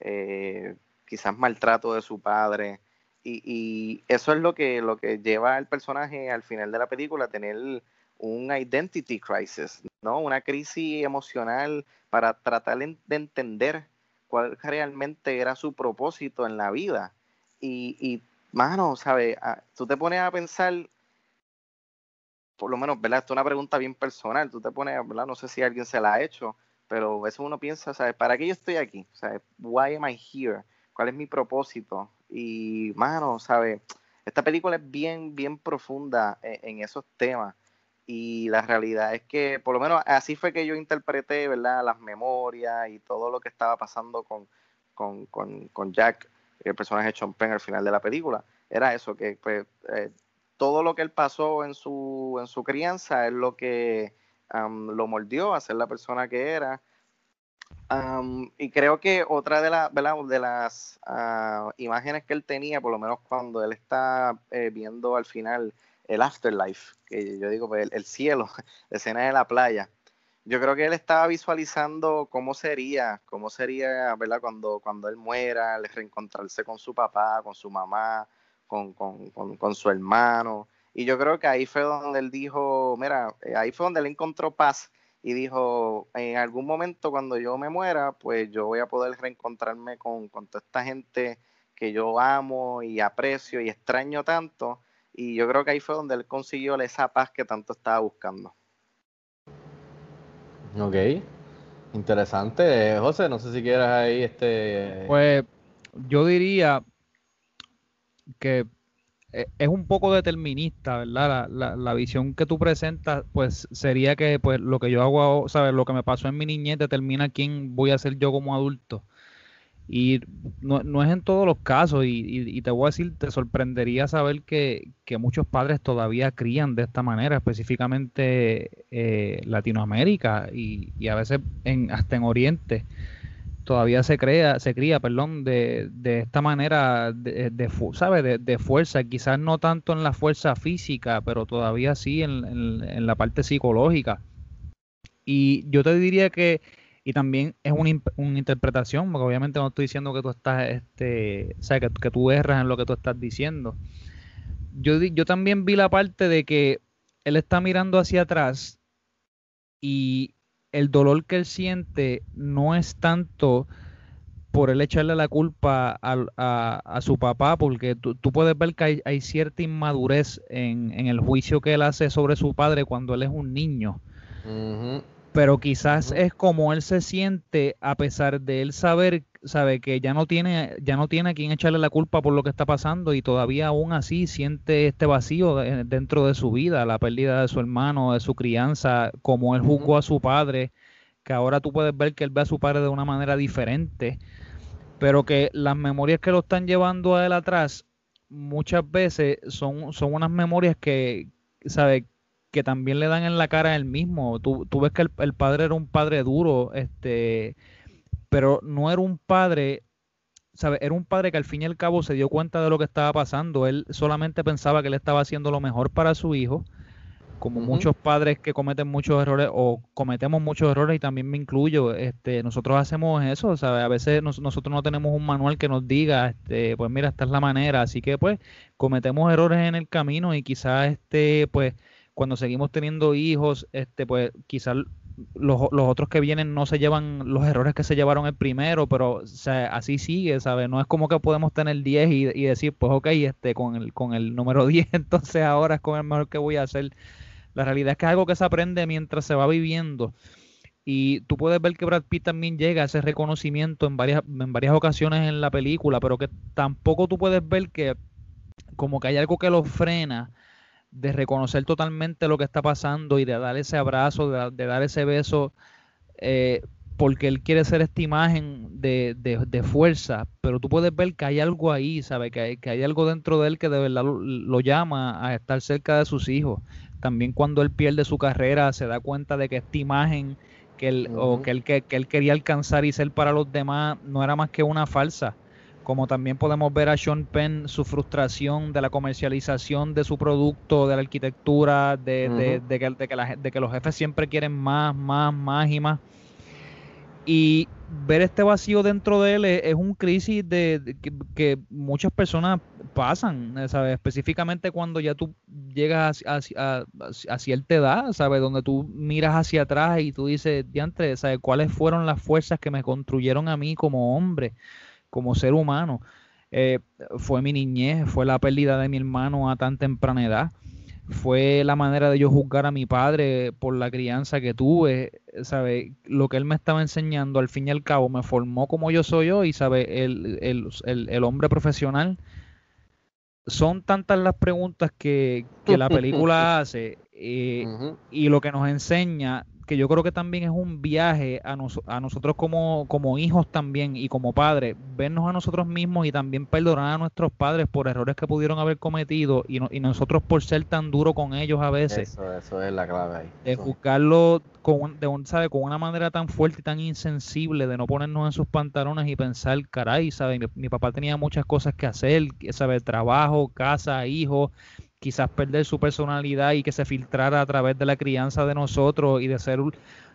eh, quizás maltrato de su padre, y, eso es lo que, lo que lleva al personaje al final de la película a tener un identity crisis, ¿no? Una crisis emocional para tratar de entender cuál realmente era su propósito en la vida. Y, y mano, ¿sabes? Ah, tú te pones a pensar, por lo menos, ¿verdad? Esto es una pregunta bien personal, tú te pones, ¿verdad? No sé si alguien se la ha hecho, pero a veces uno piensa, ¿sabes? ¿Para qué yo estoy aquí? ¿Sabes? Why am I here? ¿Cuál es mi propósito? Y, mano, ¿sabes? Esta película es bien, bien profunda e, en, esos temas. Y la realidad es que, por lo menos así fue que yo interpreté, ¿verdad? Las memorias y todo lo que estaba pasando con, con, con, con Jack, el personaje de Chompen al final de la película. Era eso, que pues, eh, todo lo que él pasó en su, en su crianza es lo que lo mordió a ser la persona que era y creo que otra de, las ah, imágenes que él tenía, por lo menos cuando él está eh, viendo al final el afterlife, que yo digo, pues, el, cielo, la escena de la playa, yo creo que él estaba visualizando cómo sería, cómo sería, ¿verdad? Cuando, cuando él muera, el reencontrarse con su papá, con su mamá, con, con, con su hermano. Y yo creo que ahí fue donde él dijo, mira, eh, ahí fue donde él encontró paz y dijo, en algún momento cuando yo me muera, pues yo voy a poder reencontrarme con, toda esta gente que yo amo y aprecio y extraño tanto. Y yo creo que ahí fue donde él consiguió esa paz que tanto estaba buscando. Ok, interesante. José, no sé si quieras ahí este... Pues yo diría que es un poco determinista, ¿verdad? La, la, visión que tú presentas, pues sería que pues lo que yo hago, ¿sabes? Lo que me pasó en mi niñez determina quién voy a ser yo como adulto. Y no, no es en todos los casos, y, y, te voy a decir, te sorprendería saber que, que muchos padres todavía crían de esta manera, específicamente eh, Latinoamérica y, y, a veces en, hasta en Oriente todavía se crea, se cría, perdón, de, de esta manera de, de ¿sabe? De, fuerza, quizás no tanto en la fuerza física, pero todavía sí en, en, la parte psicológica. Y yo te diría que, y también es una, interpretación, porque obviamente no estoy diciendo que tú estás, este, que, que tú erras en lo que tú estás diciendo. Yo, yo también vi la parte de que él está mirando hacia atrás y el dolor que él siente no es tanto por él echarle la culpa a, su papá, porque tú, puedes ver que hay, cierta inmadurez en, el juicio que él hace sobre su padre cuando él es un niño. Pero quizás es como él se siente a pesar de él saber sabe que ya no tiene ya no tiene a quien echarle la culpa por lo que está pasando y todavía aún así siente este vacío dentro de su vida, la pérdida de su hermano, de su crianza, como él juzgó a su padre, que ahora tú puedes ver que él ve a su padre de una manera diferente, pero que las memorias que lo están llevando a él atrás muchas veces son, son unas memorias que, sabe que también le dan en la cara a él mismo. Tú, tú ves que el, el padre era un padre duro, este pero no era un padre, ¿sabes? Era un padre que al fin y al cabo se dio cuenta de lo que estaba pasando. Él solamente pensaba que él estaba haciendo lo mejor para su hijo, como muchos padres que cometen muchos errores o cometemos muchos errores y también me incluyo, este, nosotros hacemos eso, ¿sabes? A veces nosotros no tenemos un manual que nos diga, este, pues mira, esta es la manera, así que pues cometemos errores en el camino y quizás este, pues cuando seguimos teniendo hijos, este, pues quizás los, los otros que vienen no se llevan los errores que se llevaron el primero, pero o así sigue, ¿sabes? No es como que podemos tener 10 y, y decir, pues ok, este, con el, con el número 10, entonces ahora es con el mejor que voy a hacer. La realidad es que es algo que se aprende mientras se va viviendo. Y tú puedes ver que Brad Pitt también llega a ese reconocimiento en varias, en varias ocasiones en la película, pero que tampoco tú puedes ver que como que hay algo que lo frena de reconocer totalmente lo que está pasando y de dar ese abrazo, de, de dar ese beso, eh, porque él quiere ser esta imagen de, de, de, fuerza, pero tú puedes ver que hay algo ahí, ¿sabes? Que hay, que hay algo dentro de él que de verdad lo, lo, llama a estar cerca de sus hijos. También cuando él pierde su carrera se da cuenta de que esta imagen que él, uh -huh. o que él, que, que él quería alcanzar y ser para los demás no era más que una falsa como también podemos ver a Sean Penn su frustración de la comercialización de su producto, de la arquitectura, de, uh -huh. de, de, que, de, que la, de, que, los jefes siempre quieren más, más, más y más. Y ver este vacío dentro de él es, es un crisis de, que, que, muchas personas pasan, ¿sabes? Específicamente cuando ya tú llegas a, a, a, cierta edad, ¿sabes? Donde tú miras hacia atrás y tú dices, diantre, ¿sabes? ¿Cuáles fueron las fuerzas que me construyeron a mí como hombre? Como ser humano. Eh, fue mi niñez, fue la pérdida de mi hermano a tan temprana edad, fue la manera de yo juzgar a mi padre por la crianza que tuve, ¿sabe? Lo que él me estaba enseñando, al fin y al cabo, me formó como yo soy hoy, ¿sabe? El, el, el, el hombre profesional. Son tantas las preguntas que, que la película hace eh, uh -huh. y lo que nos enseña que yo creo que también es un viaje a, nos, a nosotros como, como hijos también y como padres, vernos a nosotros mismos y también perdonar a nuestros padres por errores que pudieron haber cometido y, no, y nosotros por ser tan duro con ellos a veces. Eso, eso es la clave ahí. De juzgarlo con, de un, ¿sabe? con una manera tan fuerte y tan insensible, de no ponernos en sus pantalones y pensar, caray, ¿sabe? Mi, mi papá tenía muchas cosas que hacer, ¿sabe? Trabajo, casa, hijos quizás perder su personalidad y que se filtrara a través de la crianza de nosotros y de ser,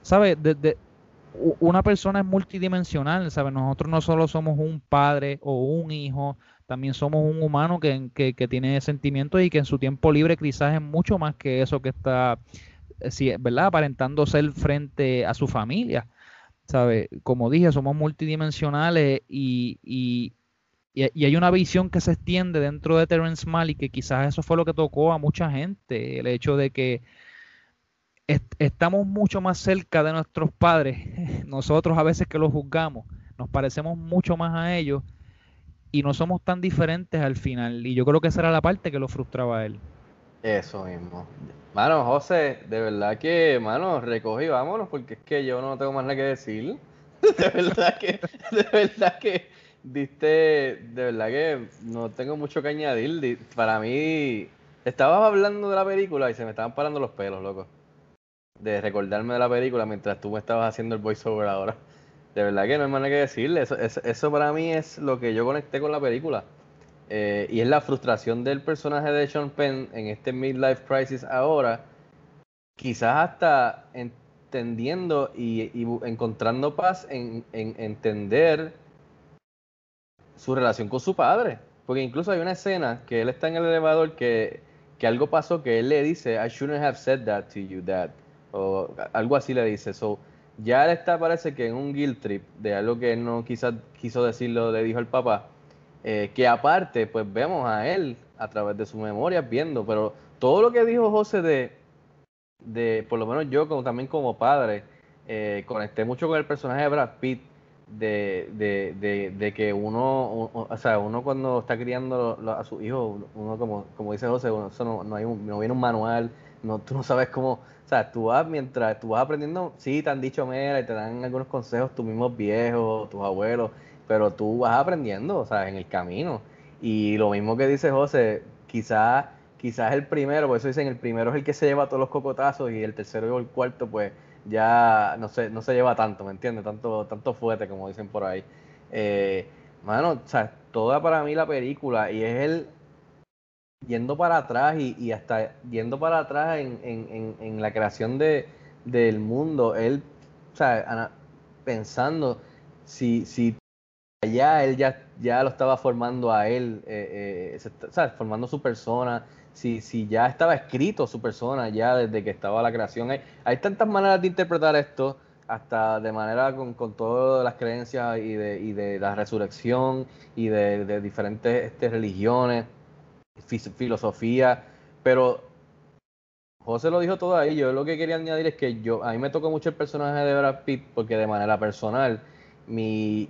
¿sabes? De, de, una persona es multidimensional, ¿sabes? Nosotros no solo somos un padre o un hijo, también somos un humano que, que, que tiene sentimientos y que en su tiempo libre quizás es mucho más que eso que está, ¿verdad? Aparentando ser frente a su familia. ¿Sabes? Como dije, somos multidimensionales y, y, y, hay una visión que se extiende dentro de Terrence Malick que quizás eso fue lo que tocó a mucha gente, el hecho de que est estamos mucho más cerca de nuestros padres, nosotros a veces que los juzgamos, nos parecemos mucho más a ellos y no somos tan diferentes al final. Y yo creo que esa era la parte que lo frustraba a él. Eso mismo. Mano, José, de verdad que, mano, recogí, vámonos, porque es que yo no tengo más nada que decir. De verdad que, de verdad que diste, de verdad que no tengo mucho que añadir. Para mí, estabas hablando de la película y se me estaban parando los pelos, loco. De recordarme de la película mientras tú me estabas haciendo el voiceover ahora. De verdad que no hay manera que decirle. Eso, eso, eso, para mí es lo que yo conecté con la película. Eh, y es la frustración del personaje de Sean Penn en este midlife crisis ahora. Quizás hasta entendiendo y, encontrando paz en entender su relación con su padre. Porque incluso hay una escena que él está en el elevador que, que algo pasó que él le dice, I shouldn't have said that to you, dad. O algo así le dice. So, ya él está, parece que en un guilt trip de algo que él no quizás quiso decirlo, le dijo el papá. Eh, que aparte, pues vemos a él a través de sus memorias viendo, pero todo lo que dijo José de, de por lo menos yo como, también como padre, eh, conecté mucho con el personaje de Brad Pitt, de, de, de, de que uno, o, sea, uno cuando está criando a su hijo, uno como, como dice José, uno, eso no, no, hay un, no viene un manual, no, tú no sabes cómo, o sea, tú vas mientras tú vas aprendiendo, sí, te han dicho mera y te dan algunos consejos tus mismos viejos, tus abuelos, pero tú vas aprendiendo, o sea, en el camino. Y lo mismo que dice José, quizás quizás el primero, por eso dicen el primero es el que se lleva todos los cocotazos y el tercero y el cuarto, pues ya no se, no se lleva tanto, ¿me entiendes? Tanto, tanto fuerte, como dicen por ahí. Eh, mano, o sea, toda para mí la película, y es él yendo para atrás y, y hasta yendo para atrás en, en, en, en la creación de, del mundo, él, o sea, pensando si, si ya él ya, ya lo estaba formando a él, eh, eh, se está- ¿sabes? formando su persona, si, si ya estaba escrito su persona ya desde que estaba la creación. Hay, hay tantas maneras de interpretar esto, hasta de manera con, con todas las creencias y de, y de la resurrección y de, de diferentes este, religiones, filosofía, pero José lo dijo todo ahí. Yo lo que quería añadir es que yo a mí me tocó mucho el personaje de Brad Pitt porque de manera personal mi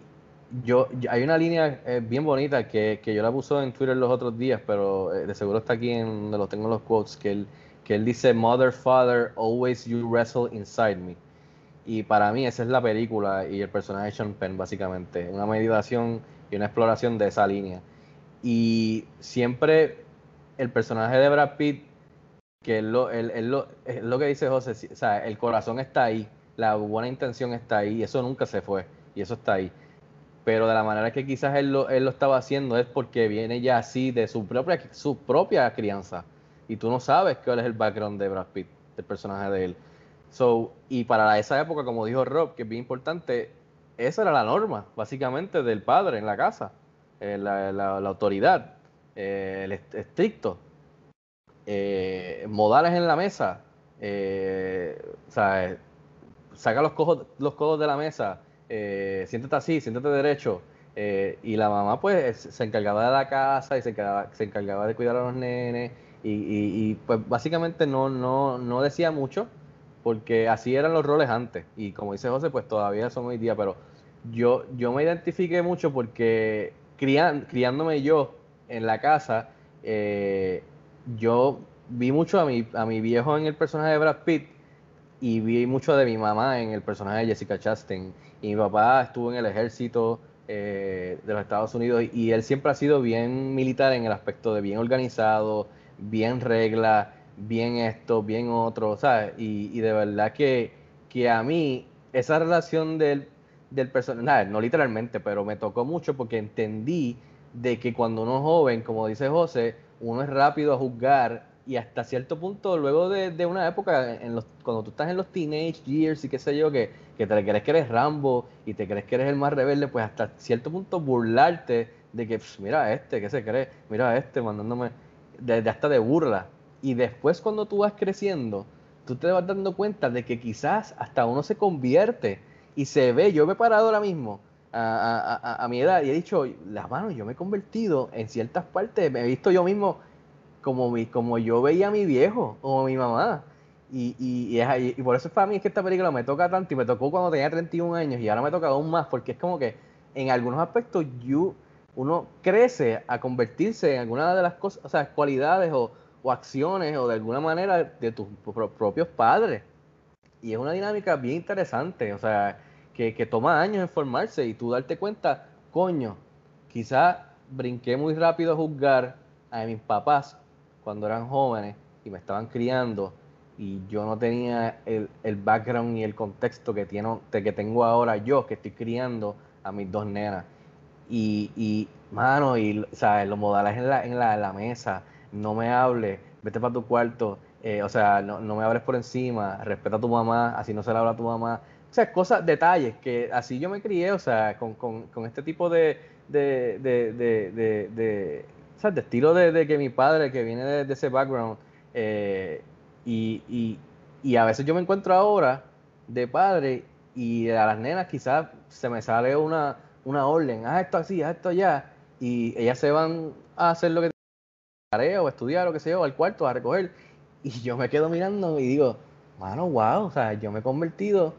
yo, hay una línea eh, bien bonita que, que yo la puse en Twitter los otros días, pero eh, de seguro está aquí en donde tengo en los quotes que él que él dice Mother Father always you wrestle inside me. Y para mí esa es la película y el personaje de Sean Penn básicamente, una meditación y una exploración de esa línea. Y siempre el personaje de Brad Pitt que es lo, él- él lo, es lo que dice José, o sea, el corazón está ahí, la buena intención está ahí, y eso nunca se fue, y eso está ahí. Pero de la manera que quizás él lo, él lo estaba haciendo es porque viene ya así de su propia, su propia crianza. Y tú no sabes cuál es el background de Brad Pitt, del personaje de él. So, y para esa época, como dijo Rob, que es bien importante, esa era la norma, básicamente, del padre en la casa, eh, la, la- autoridad, eh, el est- estricto eh, modales en la mesa, eh, o sea, saca los, cojos, los codos de la mesa, eh, siéntate así, siéntate derecho. eh, y la mamá pues se encargaba de la casa y se encargaba, se encargaba de cuidar a los nenes y, y- y, pues básicamente no, no, no decía mucho porque así eran los roles antes y como dice José pues todavía son hoy día pero yo, yo me identifiqué mucho porque crian- criándome yo en la casa eh, yo vi mucho a mi, a mi viejo en el personaje de Brad Pitt y vi mucho de mi mamá en el personaje de Jessica Chastain. Y mi papá estuvo en el ejército eh, de los Estados Unidos y él siempre ha sido bien militar en el aspecto de bien organizado, bien regla, bien esto, bien otro, ¿sabes? Y, y de verdad que, que a mí esa relación del, del personaje, no literalmente, pero me tocó mucho porque entendí de que cuando uno es joven, como dice José, uno es rápido a juzgar y hasta cierto punto, luego de, de una época, en los, cuando tú estás en los teenage years y qué sé yo, que, que te crees que eres Rambo y te crees que eres el más rebelde, pues hasta cierto punto burlarte de que, "Pss, mira este, ¿qué se cree? Mira este, mandándome, de, hasta de burla. Y después cuando tú vas creciendo, tú te vas dando cuenta de que quizás hasta uno se convierte y se ve, yo me he parado ahora mismo a, a- a- a mi edad y he dicho, las manos, yo me he convertido en ciertas partes, me he visto yo mismo como, mi, como yo veía a mi viejo o a mi mamá. Y, y, y es ahí- y por eso para mí es que esta película me toca tanto y me tocó cuando tenía 31 años y ahora me toca aún más porque es como que en algunos aspectos you- uno crece a convertirse en alguna de las cosas, o sea, cualidades o, o acciones o de alguna manera de tus pro- propios padres. Y es una dinámica bien interesante, o sea, que, que toma años en formarse y tú darte cuenta, coño, quizá brinqué muy rápido a juzgar a mis papás cuando eran jóvenes y me estaban criando y yo no tenía el, el background ni el contexto que, tiene, que tengo ahora yo, que estoy criando a mis dos nenas. Y, y mano, y, ¿sabes? los modales en la, en, la, la mesa, no me hables, vete para tu cuarto, eh, o sea, no, no me hables por encima, respeta a tu mamá, así no se le habla a tu mamá. O sea, cosas, detalles, que así yo me crié, o sea, con, con, con este tipo de, de, de, o sea, de estilo de, que mi padre, que viene de, ese background, eh, y, y, y a veces yo me encuentro ahora de padre y a las nenas quizás se me sale una, una orden, haz esto así, haz esto allá, y ellas se van a hacer lo que tarea o estudiar o qué sé yo, al cuarto a recoger, y yo me quedo mirando y digo, mano, wow, o sea, yo me he convertido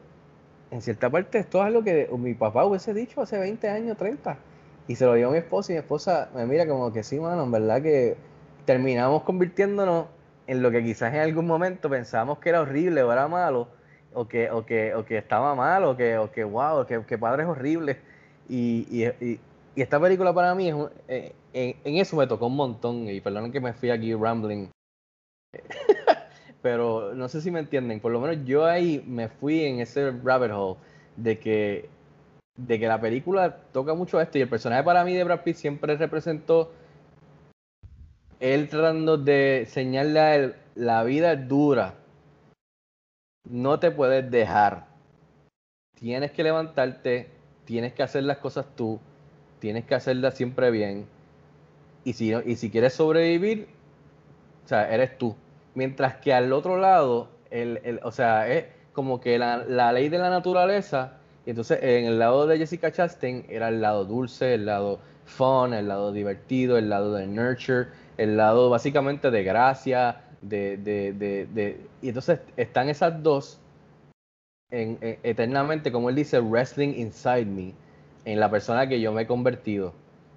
en cierta parte, esto es algo que mi papá hubiese dicho hace 20 años, 30, y se lo digo a mi esposa y mi esposa me mira como que sí, mano, en verdad que terminamos convirtiéndonos en lo que quizás en algún momento pensábamos que era horrible o era malo, o que, o que, o que estaba mal, o que, o que wow, que, que padre es horrible. Y, y, y, esta película para mí, es un- eh, en, en eso me tocó un montón, y perdonen que me fui aquí rambling, pero no sé si me entienden, por lo menos yo ahí me fui en ese rabbit hole de que, de que la película toca mucho esto, y el personaje para mí de Brad Pitt siempre representó él tratando de enseñarle a él, la vida es dura, no te puedes dejar, tienes que levantarte, tienes que hacer las cosas tú, tienes que hacerla siempre bien. Y si, y si quieres sobrevivir, o sea, eres tú. Mientras que al otro lado, el, el, o sea, es como que la, la, ley de la naturaleza, y entonces en el lado de Jessica Chastain era el lado dulce, el lado fun, el lado divertido, el lado de nurture, el lado básicamente de gracia, de, de, de, de y entonces están esas dos en, en, eternamente, como él dice, wrestling inside me, en la persona que yo me he convertido.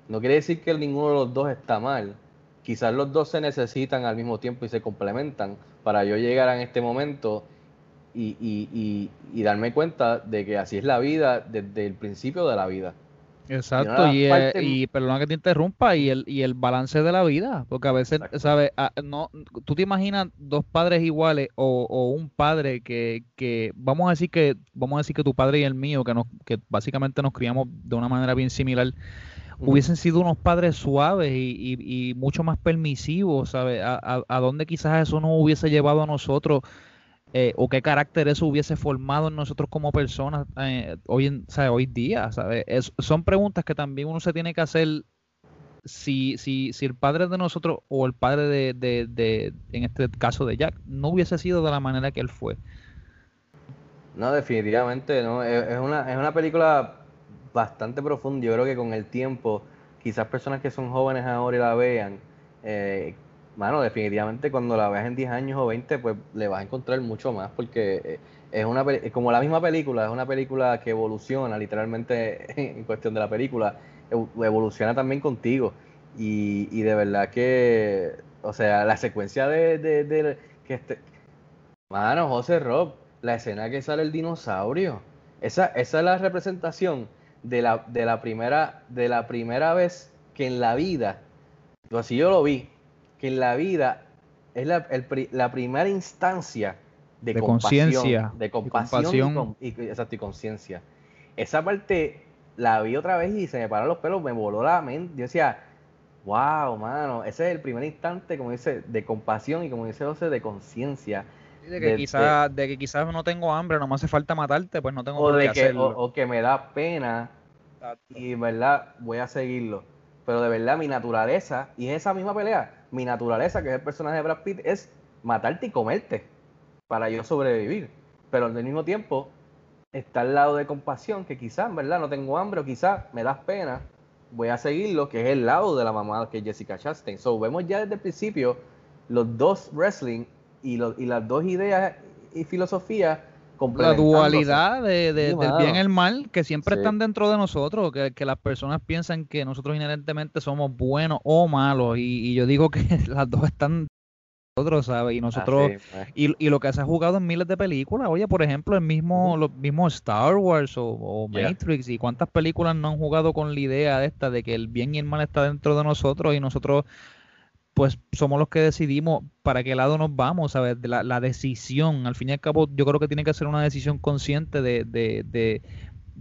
No quiere decir que ninguno de los dos está mal. Quizás los dos se necesitan al mismo tiempo y se complementan para yo llegar a este momento y, y, y, y darme cuenta de que así es la vida desde el principio de la vida. Exacto, y, parte... y, perdona que te interrumpa, y el, y el balance de la vida, porque a veces, ¿sabes? No, tú te imaginas dos padres iguales o, o, un padre que, que, vamos a decir que, vamos a decir que tu padre y el mío, que nos, que básicamente nos criamos de una manera bien similar, hubiesen sido unos padres suaves y, y, y mucho más permisivos, ¿sabes? A, a, a dónde quizás eso nos hubiese llevado a nosotros eh, o qué carácter eso hubiese formado en nosotros como personas eh, hoy, en, ¿sabe? hoy día. ¿sabe? Es, son preguntas que también uno se tiene que hacer si, si, si el padre de nosotros o el padre de, de, de, en este caso de Jack, no hubiese sido de la manera que él fue. No, definitivamente, no. Es una, es una película bastante profunda. Yo creo que con el tiempo, quizás personas que son jóvenes ahora y la vean, eh, mano, definitivamente cuando la veas en 10 años o 20, pues le vas a encontrar mucho más, porque es una como la misma película, es una película que evoluciona literalmente en cuestión de la película, evoluciona también contigo. Y, y de verdad que, o sea, la secuencia de, de, de que este, mano, José Rob, la escena que sale el dinosaurio, esa, esa es la representación de la, de la primera, de la primera vez que en la vida, así yo lo vi, que en la vida es la, el, la primera instancia de, de conciencia, de compasión y, y conciencia. Esa parte la vi otra vez y se me pararon los pelos, me voló la mente. Yo decía, wow, mano, ese es el primer instante, como dice, de compasión y como dice José, de conciencia. De que, de, quizá, de, de que quizás no tengo hambre, no me hace falta matarte, pues no tengo o por qué que hacerlo. O, o, que me da pena Exacto. y, verdad, voy a seguirlo. Pero de verdad, mi naturaleza, y es esa misma pelea, mi naturaleza, que es el personaje de Brad Pitt, es matarte y comerte para yo sobrevivir. Pero al mismo tiempo está al lado de compasión, que quizás, ¿verdad? No tengo hambre o quizás me das pena, voy a seguirlo, que es el lado de la mamá que es Jessica Chastain. So, vemos ya desde el principio los dos wrestling y, lo, y las dos ideas y filosofías la dualidad de, de, sí, del bien y el mal que siempre sí. están dentro de nosotros, que, que, las personas piensan que nosotros inherentemente somos buenos o malos y, y yo digo que las dos están nosotros, ¿sabes? Y nosotros, ah, sí, y, y, lo que se ha jugado en miles de películas, oye, por ejemplo, el mismo, los mismos Star Wars o, o yeah. Matrix, y cuántas películas no han jugado con la idea de esta, de que el bien y el mal está dentro de nosotros y nosotros pues somos los que decidimos para qué lado nos vamos, ¿sabes? La, la, decisión, al fin y al cabo, yo creo que tiene que ser una decisión consciente de, de, de,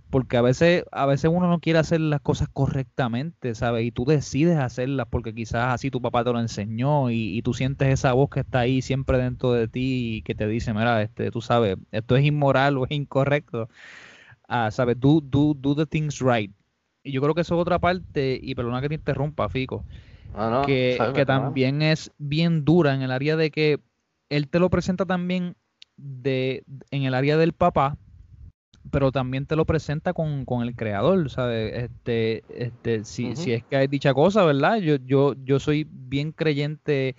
porque a veces, a veces uno no quiere hacer las cosas correctamente, ¿sabes? Y tú decides hacerlas porque quizás así tu papá te lo enseñó y, y tú sientes esa voz que está ahí siempre dentro de ti y que te dice, mira, este, tú sabes, esto es inmoral o es incorrecto. Ah, ¿sabes? Do, do, do the things right. Y yo creo que eso es otra parte, y perdona que te interrumpa, Fico Ah, no, que, que también es bien dura en el área de que él te lo presenta también de, en el área del papá, pero también te lo presenta con, con el creador, ¿sabes? Este, este, si, uh -huh. si es que hay dicha cosa, ¿verdad? Yo, yo, yo soy bien creyente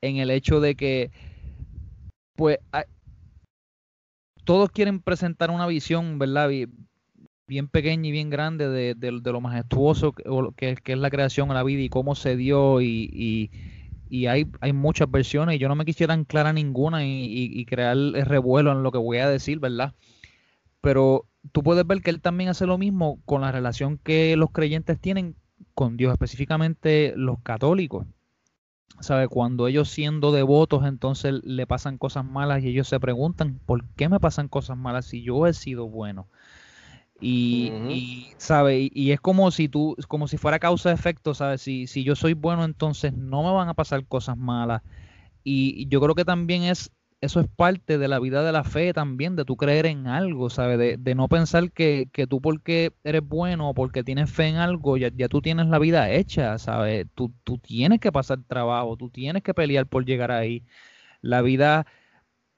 en el hecho de que, pues, hay, todos quieren presentar una visión, ¿verdad? Bien pequeña y bien grande de, de, lo majestuoso que, que, es la creación de la vida y cómo se dio y, y, y, hay, hay muchas versiones y yo no me quisiera anclar a ninguna y, y, crear el revuelo en lo que voy a decir, ¿verdad? Pero tú puedes ver que él también hace lo mismo con la relación que los creyentes tienen con Dios, específicamente los católicos. ¿Sabe? Cuando ellos siendo devotos entonces le pasan cosas malas y ellos se preguntan, ¿por qué me pasan cosas malas si yo he sido bueno? Y, uh -huh. y sabe y, y, es como si tú como si fuera causa efecto sabes si, si yo soy bueno entonces no me van a pasar cosas malas y, y yo creo que también es eso es parte de la vida de la fe también, de tú creer en algo, ¿sabes? De, de no pensar que, que, tú porque eres bueno o porque tienes fe en algo, ya, ya tú tienes la vida hecha, ¿sabes? Tú, tú tienes que pasar trabajo, tú tienes que pelear por llegar ahí. La vida,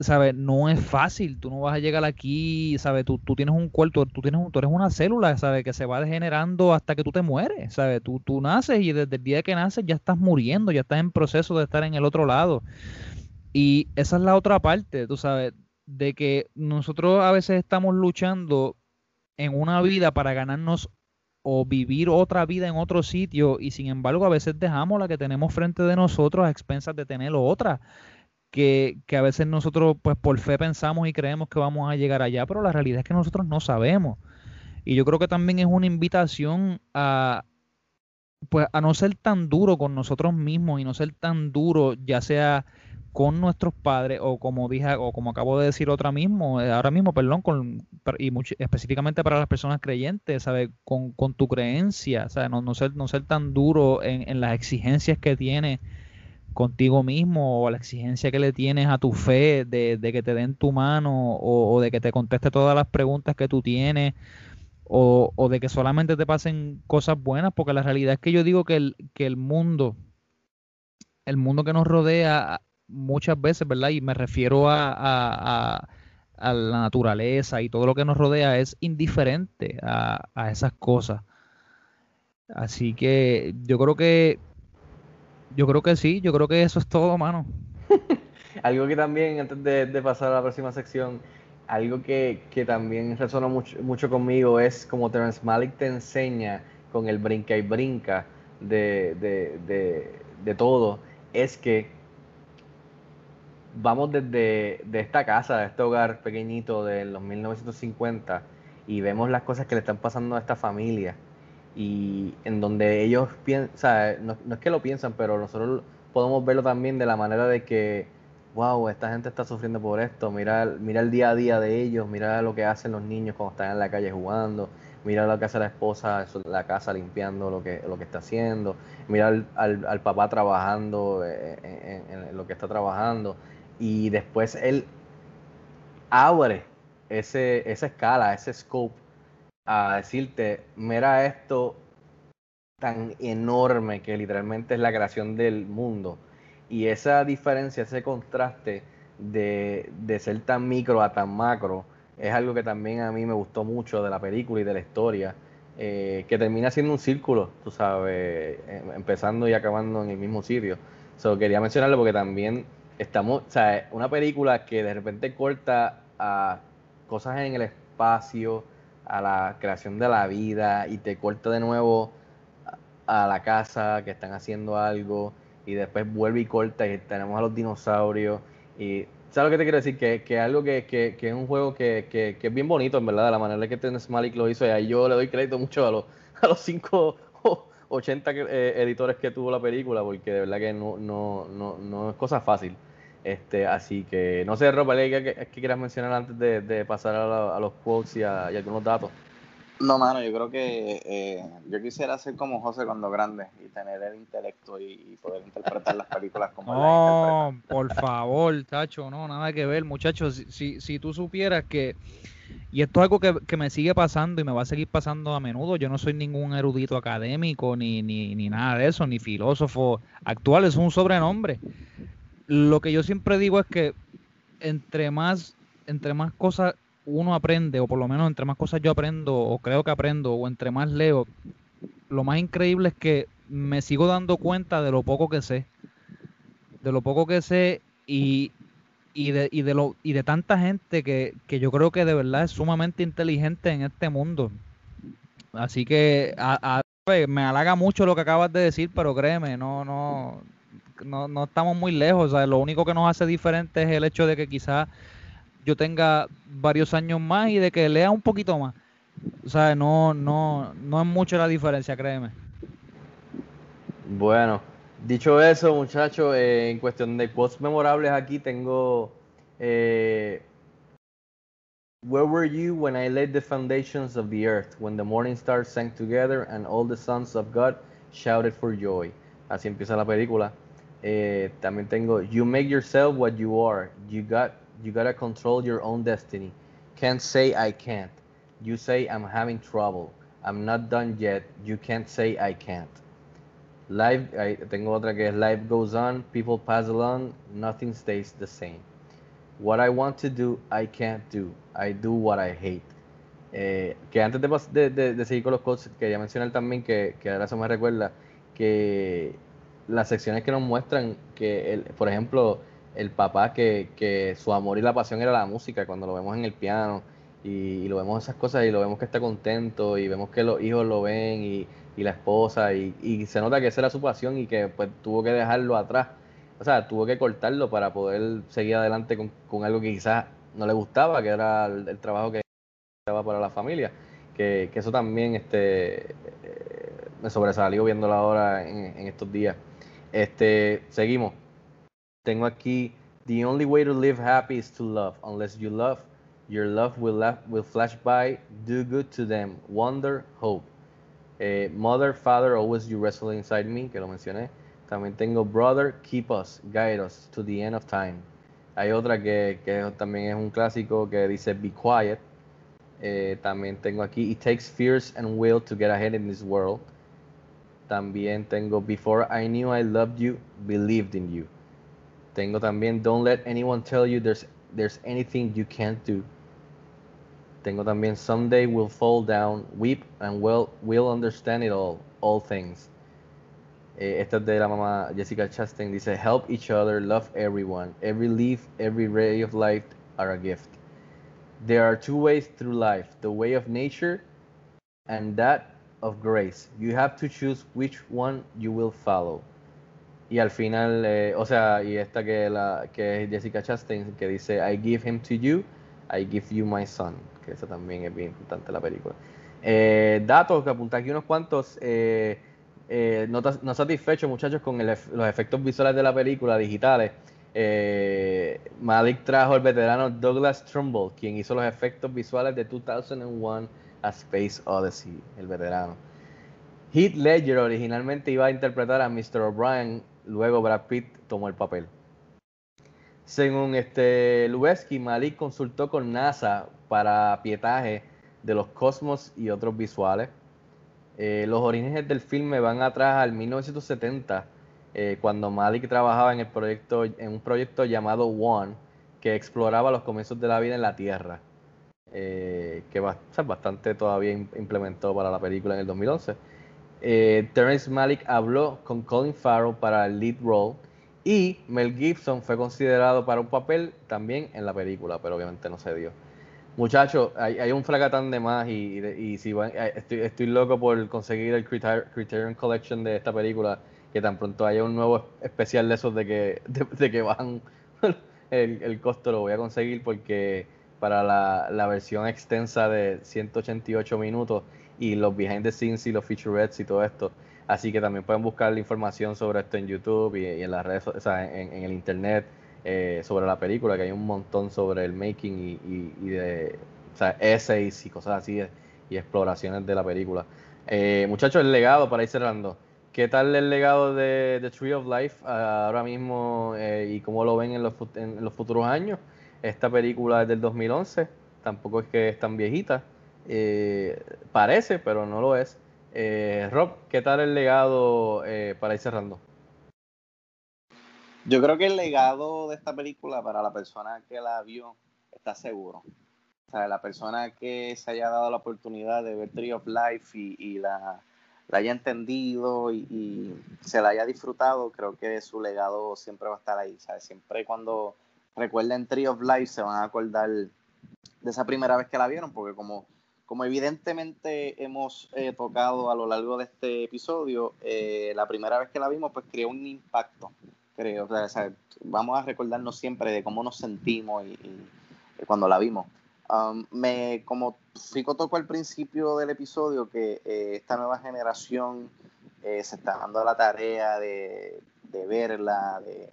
¿sabes? No es fácil, tú no vas a llegar aquí, ¿sabes? Tú, tú tienes un cuerpo, tú, tienes un, tú eres una célula, ¿sabes? Que se va degenerando hasta que tú te mueres, ¿sabes? Tú, tú naces y desde el día que naces ya estás muriendo, ya estás en proceso de estar en el otro lado. Y esa es la otra parte, tú sabes, de que nosotros a veces estamos luchando en una vida para ganarnos o vivir otra vida en otro sitio y sin embargo a veces dejamos la que tenemos frente de nosotros a expensas de tener otra. Que, que a veces nosotros pues por fe pensamos y creemos que vamos a llegar allá, pero la realidad es que nosotros no sabemos. Y yo creo que también es una invitación a, pues a no ser tan duro con nosotros mismos y no ser tan duro, ya sea con nuestros padres o como dije o como acabo de decir otra mismo eh, ahora mismo perdón con y específicamente para las personas creyentes sabes con, con, tu creencia ¿sabes? No, no, ser no ser tan duro en, en las exigencias que tienes contigo mismo o la exigencia que le tienes a tu fe de, de que te den tu mano o, de que te conteste todas las preguntas que tú tienes o, o, de que solamente te pasen cosas buenas porque la realidad es que yo digo que el, que el mundo el mundo que nos rodea muchas veces, ¿verdad? Y me refiero a, a, a, la naturaleza y todo lo que nos rodea es indiferente a, a, esas cosas. Así que yo creo que yo creo que sí, yo creo que eso es todo, mano. algo que también, antes de, pasar a la próxima sección, algo que, que también resonó mucho, mucho, conmigo es como Terence te enseña con el brinca y brinca de, de, de todo, es que vamos desde de esta casa, de este hogar pequeñito de los 1950 y vemos las cosas que le están pasando a esta familia y en donde ellos piensan, no, no, es que lo piensan, pero nosotros podemos verlo también de la manera de que, wow, esta gente está sufriendo por esto, mira, mira el día a día de ellos, mira lo que hacen los niños cuando están en la calle jugando, mira lo que hace la esposa en la casa limpiando lo que, lo que está haciendo, mira al, al, papá trabajando en, en, lo que está trabajando y después él abre ese, esa escala, ese scope a decirte, mira esto tan enorme que literalmente es la creación del mundo. Y esa diferencia, ese contraste de, de ser tan micro a tan macro, es algo que también a mí me gustó mucho de la película y de la historia, eh, que termina siendo un círculo, tú sabes, em, empezando y acabando en el mismo sitio. So, quería mencionarlo porque también estamos, o sea, una película que de repente corta a cosas en el espacio, a la creación de la vida y te corta de nuevo a, la casa que están haciendo algo y después vuelve y corta y tenemos a los dinosaurios y ¿sabes lo que te quiero decir? Que, que algo que, que, que, es un juego que, es bien bonito, en verdad, de la manera que Tennis Malik lo hizo y ahí yo le doy crédito mucho a los, a los cinco 80 eh, editores que tuvo la película, porque de verdad que no, no, no, no es cosa fácil. Este, así que no sé, Ropa, ¿qué, qué, qué quieras mencionar antes de, de pasar a, la, a, los quotes y, a, y, algunos datos? No, mano, yo creo que eh, yo quisiera ser como José cuando grande y tener el intelecto y, y poder interpretar las películas como No, por favor, Tacho, no, nada que ver, muchachos. Si, si, si tú supieras que y esto es algo que, que, me sigue pasando y me va a seguir pasando a menudo. Yo no soy ningún erudito académico ni, ni, ni nada de eso, ni filósofo actual, es un sobrenombre. Lo que yo siempre digo es que entre más, entre más cosas uno aprende, o por lo menos entre más cosas yo aprendo, o creo que aprendo, o entre más leo, lo más increíble es que me sigo dando cuenta de lo poco que sé. De lo poco que sé y, y de, y de, lo, y de tanta gente que, que, yo creo que de verdad es sumamente inteligente en este mundo. Así que a, a, me halaga mucho lo que acabas de decir, pero créeme, no, no, no, no estamos muy lejos. O sea, lo único que nos hace diferente es el hecho de que quizás yo tenga varios años más y de que lea un poquito más. O sea, no, no, no es mucho la diferencia, créeme. Bueno, Dicho eso, muchachos, eh, en cuestión de quotes memorables aquí tengo eh, Where were you when I laid the foundations of the earth, when the morning stars sang together and all the sons of God shouted for joy? Así empieza la película. Eh, también tengo You make yourself what you are. You got you gotta control your own destiny. Can't say I can't. You say I'm having trouble. I'm not done yet. You can't say I can't. Life, tengo otra que es Life goes on, people pass along, nothing stays the same. What I want to do, I can't do. I do what I hate. Eh, que antes de, de- seguir con los quotes, quería mencionar también que, que ahora eso me recuerda que las secciones que nos muestran que, el, por ejemplo, el papá que, que su amor y la pasión era la música, cuando lo vemos en el piano y, lo vemos esas cosas y lo vemos que está contento y vemos que los hijos lo ven y, y la esposa y, y se nota que esa era su pasión y que pues tuvo que dejarlo atrás, o sea, tuvo que cortarlo para poder seguir adelante con, con algo que quizás no le gustaba, que era el, el trabajo que estaba para la familia, que, que eso también este, eh, me sobresalió viéndolo ahora en, en estos días. Este, seguimos. Tengo aquí, the only way to live happy is to love. Unless you love, your love will, will flash by. Do good to them. Wonder, hope. Eh, mother, father, always you wrestle inside me, que lo mencioné. También tengo brother, keep us, guide us to the end of time. Hay otra que, que también es un clásico que dice be quiet. Eh, también tengo aquí It takes fierce and will to get ahead in this world. También tengo Before I knew I loved you, believed in you. Tengo también Don't let anyone tell you there's there's anything you can't do. Tengo también Someday we'll fall down, weep and we'll, we'll understand it all, all things. Eh, esta es de la mamá Jessica Chastain. Dice, help each other, love everyone. Every leaf, every ray of light are a gift. There are two ways through life, the way of nature and that of grace. You have to choose which one you will follow. Y al final, eh, o sea, y esta que, la, que es Jessica Chastain, que dice, I give him to you, I give you my son. Que esa también es bien importante la película. Eh, datos, que apunté aquí unos cuantos. Eh, no, no satisfechos, muchachos, con el los efectos visuales de la película digitales. Malik trajo al veterano Douglas Trumbull, quien hizo los efectos visuales de 2001 A Space Odyssey, el veterano. Heath Ledger originalmente iba a interpretar a Mr. O'Brien, luego Brad Pitt tomó el papel. Según este Lubezki, Malik consultó con NASA para pietaje de los cosmos y otros visuales. Eh, los orígenes del filme van atrás al 1970, eh, cuando Malik trabajaba en, el proyecto, en un proyecto llamado One, que exploraba los comienzos de la vida en la Tierra, eh, que sea, bastante todavía im- implementó para la película en el 2011. Eh, Terrence Malick habló con Colin Farrell para el lead role y Mel Gibson fue considerado para un papel también en la película, pero obviamente no se dio. Muchachos, hay, hay un fracatán de más y, si van- eh, estoy, loco por conseguir el Criter- Criterion Collection de esta película, que tan pronto haya un nuevo especial de esos de que, de, que bajan el costo, lo voy a conseguir porque para la, versión extensa de 188 minutos y los behind the scenes y los featurettes y todo esto. Así que también pueden buscar la información sobre esto en YouTube y, en las redes, o sea, en, el internet eh, sobre la película, que hay un montón sobre el making y, de o sea, essays y cosas así y exploraciones de la película. Eh, muchachos, el legado para ir cerrando. ¿Qué tal el legado de The Tree of Life ah, ahora mismo eh, y cómo lo ven en los futuros años? Esta película es del 2011, tampoco es que es tan viejita. Eh, parece, pero no lo es. Eh, Rob, ¿qué tal el legado eh, para ir cerrando? Yo creo que el legado de esta película para la persona que la vio está seguro. O sea, la persona que se haya dado la oportunidad de ver Tree of Life y, la, la haya entendido y, y se la haya disfrutado, creo que su legado siempre va a estar ahí. ¿sabes? Siempre cuando recuerden Tree of Life se van a acordar de esa primera vez que la vieron, porque como, como evidentemente hemos eh, tocado a lo largo de este episodio, eh, la primera vez que la vimos pues creó un impacto creo. O sea, vamos a recordarnos siempre de cómo nos sentimos y- y cuando la vimos. Um, me, como Fico tocó al principio del episodio, que eh, esta nueva generación eh, se está dando la tarea de, de verla, de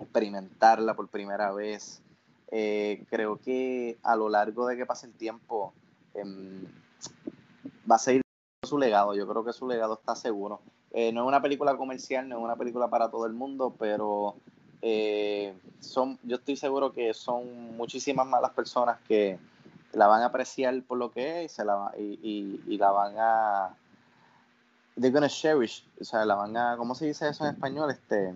experimentarla por primera vez. Eh, creo que a lo largo de que pase el tiempo em, va a seguir su legado. Yo creo que su legado está seguro. Eh, no es una película comercial, no es una película para todo el mundo, pero eh, son, yo estoy seguro que son muchísimas malas personas que la van a apreciar por lo que es y, se la, y, y- y la van a they're gonna cherish, o sea, la van a, ¿cómo se dice eso en español? Este,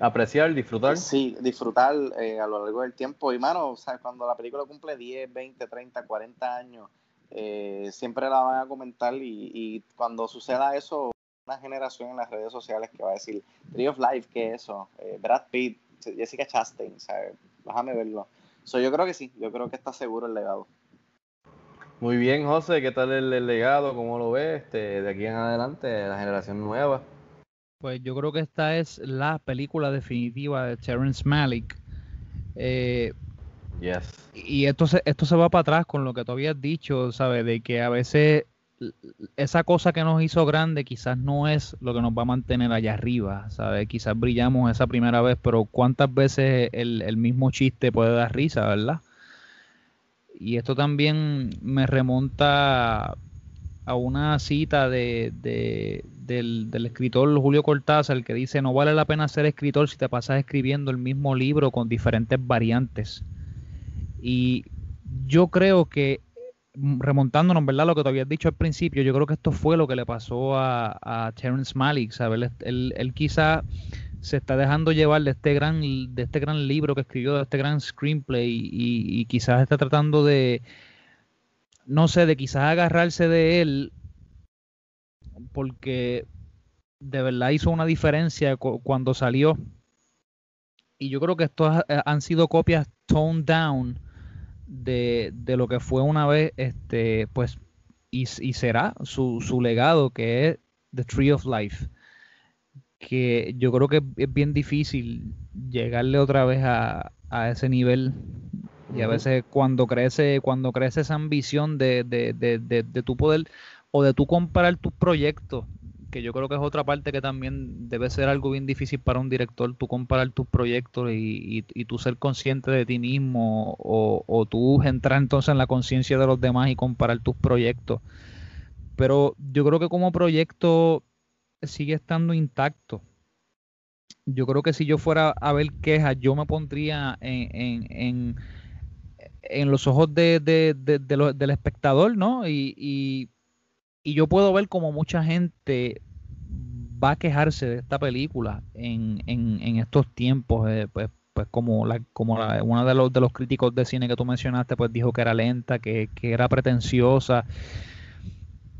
Apreciar, disfrutar. Sí, disfrutar eh, a lo largo del tiempo. Y, mano, o sea, cuando la película cumple 10, 20, 30, 40 años, eh, siempre la van a comentar y, y cuando suceda eso, una generación en las redes sociales que va a decir, Tree of Life, ¿qué es eso? Eh, Brad Pitt, Jessica Chastain, ¿sabes? Déjame verlo. So, yo creo que sí, yo creo que está seguro el legado. Muy bien, José, ¿qué tal el, el legado? ¿Cómo lo ves este, de aquí en adelante, la generación nueva? Pues yo creo que esta es la película definitiva de Terrence Malick. Eh, Yes. y esto se, esto se va para atrás con lo que tú habías dicho, ¿sabes? De que a veces esa cosa que nos hizo grande quizás no es lo que nos va a mantener allá arriba, ¿sabes? Quizás brillamos esa primera vez, pero ¿cuántas veces el, el mismo chiste puede dar risa, verdad? Y esto también me remonta a una cita de, de- del, escritor Julio Cortázar que dice, no vale la pena ser escritor si te pasas escribiendo el mismo libro con diferentes variantes. Y yo creo que, mm, remontándonos, ¿verdad? Lo que te habías dicho al principio, yo creo que esto fue lo que le pasó a, a Terrence Malick, él- él quizá se está dejando llevar de este gran, de este gran libro que escribió, de este gran screenplay, y, y quizás está tratando de, no sé, de quizás agarrarse de él, porque de verdad hizo una diferencia cu- cuando salió. Y yo creo que estos ha- han sido copias toned down de, de lo que fue una vez, este, pues, y, y será su, su legado, que es The Tree of Life. Que yo creo que es bien difícil llegarle otra vez a, a ese nivel. Y a veces cuando crece, cuando crece esa ambición de, de, de, de, de tu poder o de tu comparar tus proyectos, que yo creo que es otra parte que también debe ser algo bien difícil para un director, tú comparar tus proyectos y, y, y tú ser consciente de ti mismo o, o tú entrar entonces en la conciencia de los demás y comparar tus proyectos. Pero yo creo que como proyecto sigue estando intacto. Yo creo que si yo fuera a ver quejas, yo me pondría en, en, en, en los ojos de, de, de, del espectador, ¿no? Y, y, y yo puedo ver como mucha gente va a quejarse de esta película en, en, en estos tiempos, eh, pues, pues como la, como uno de los de los críticos de cine que tú mencionaste, pues dijo que era lenta, que, que era pretenciosa.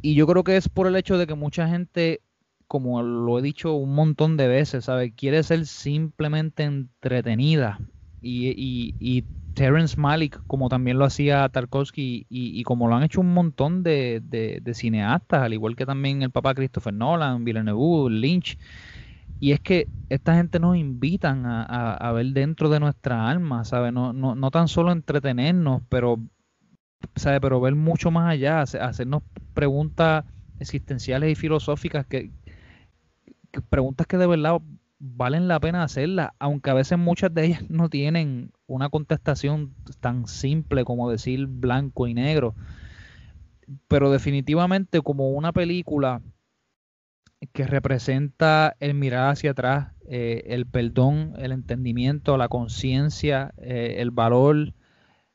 Y yo creo que es por el hecho de que mucha gente, como lo he dicho un montón de veces, ¿sabe? Quiere ser simplemente entretenida. Y, y Terrence Malick, como también lo hacía Tarkovsky, y, y como lo han hecho un montón de, de- de cineastas, al igual que también el papá Christopher Nolan, Villeneuve, Lynch. Y es que esta gente nos invitan a, ver dentro de nuestra alma, ¿sabe? No, no, no tan solo entretenernos, pero, ¿sabe? Pero ver mucho más allá, hace- hacernos preguntas existenciales y filosóficas que, que- preguntas que de verdad valen la pena hacerlas, aunque a veces muchas de ellas no tienen una contestación tan simple como decir blanco y negro. Pero definitivamente como una película que representa el mirar hacia atrás, eh, el perdón, el entendimiento, la conciencia, eh, el valor,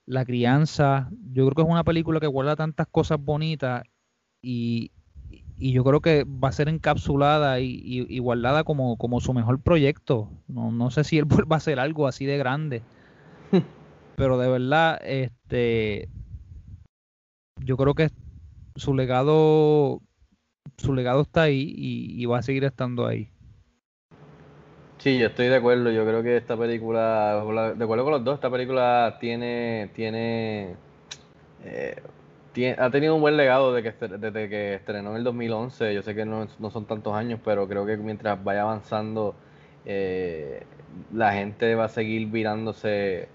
la crianza. Yo creo que es una película que guarda tantas cosas bonitas y, y yo creo que va a ser encapsulada y, y- y guardada como, como su mejor proyecto. No, no sé si él va a hacer algo así de grande. Pero de verdad, este yo creo que su legado su legado está ahí y, y va a seguir estando ahí. Sí, yo estoy de acuerdo. Yo creo que esta película, de acuerdo con los dos, esta película tiene, tiene, eh, tie- ha tenido un buen legado desde que, desde que estrenó en el 2011. Yo sé que no, no son tantos años, pero creo que mientras vaya avanzando, eh, la gente va a seguir virándose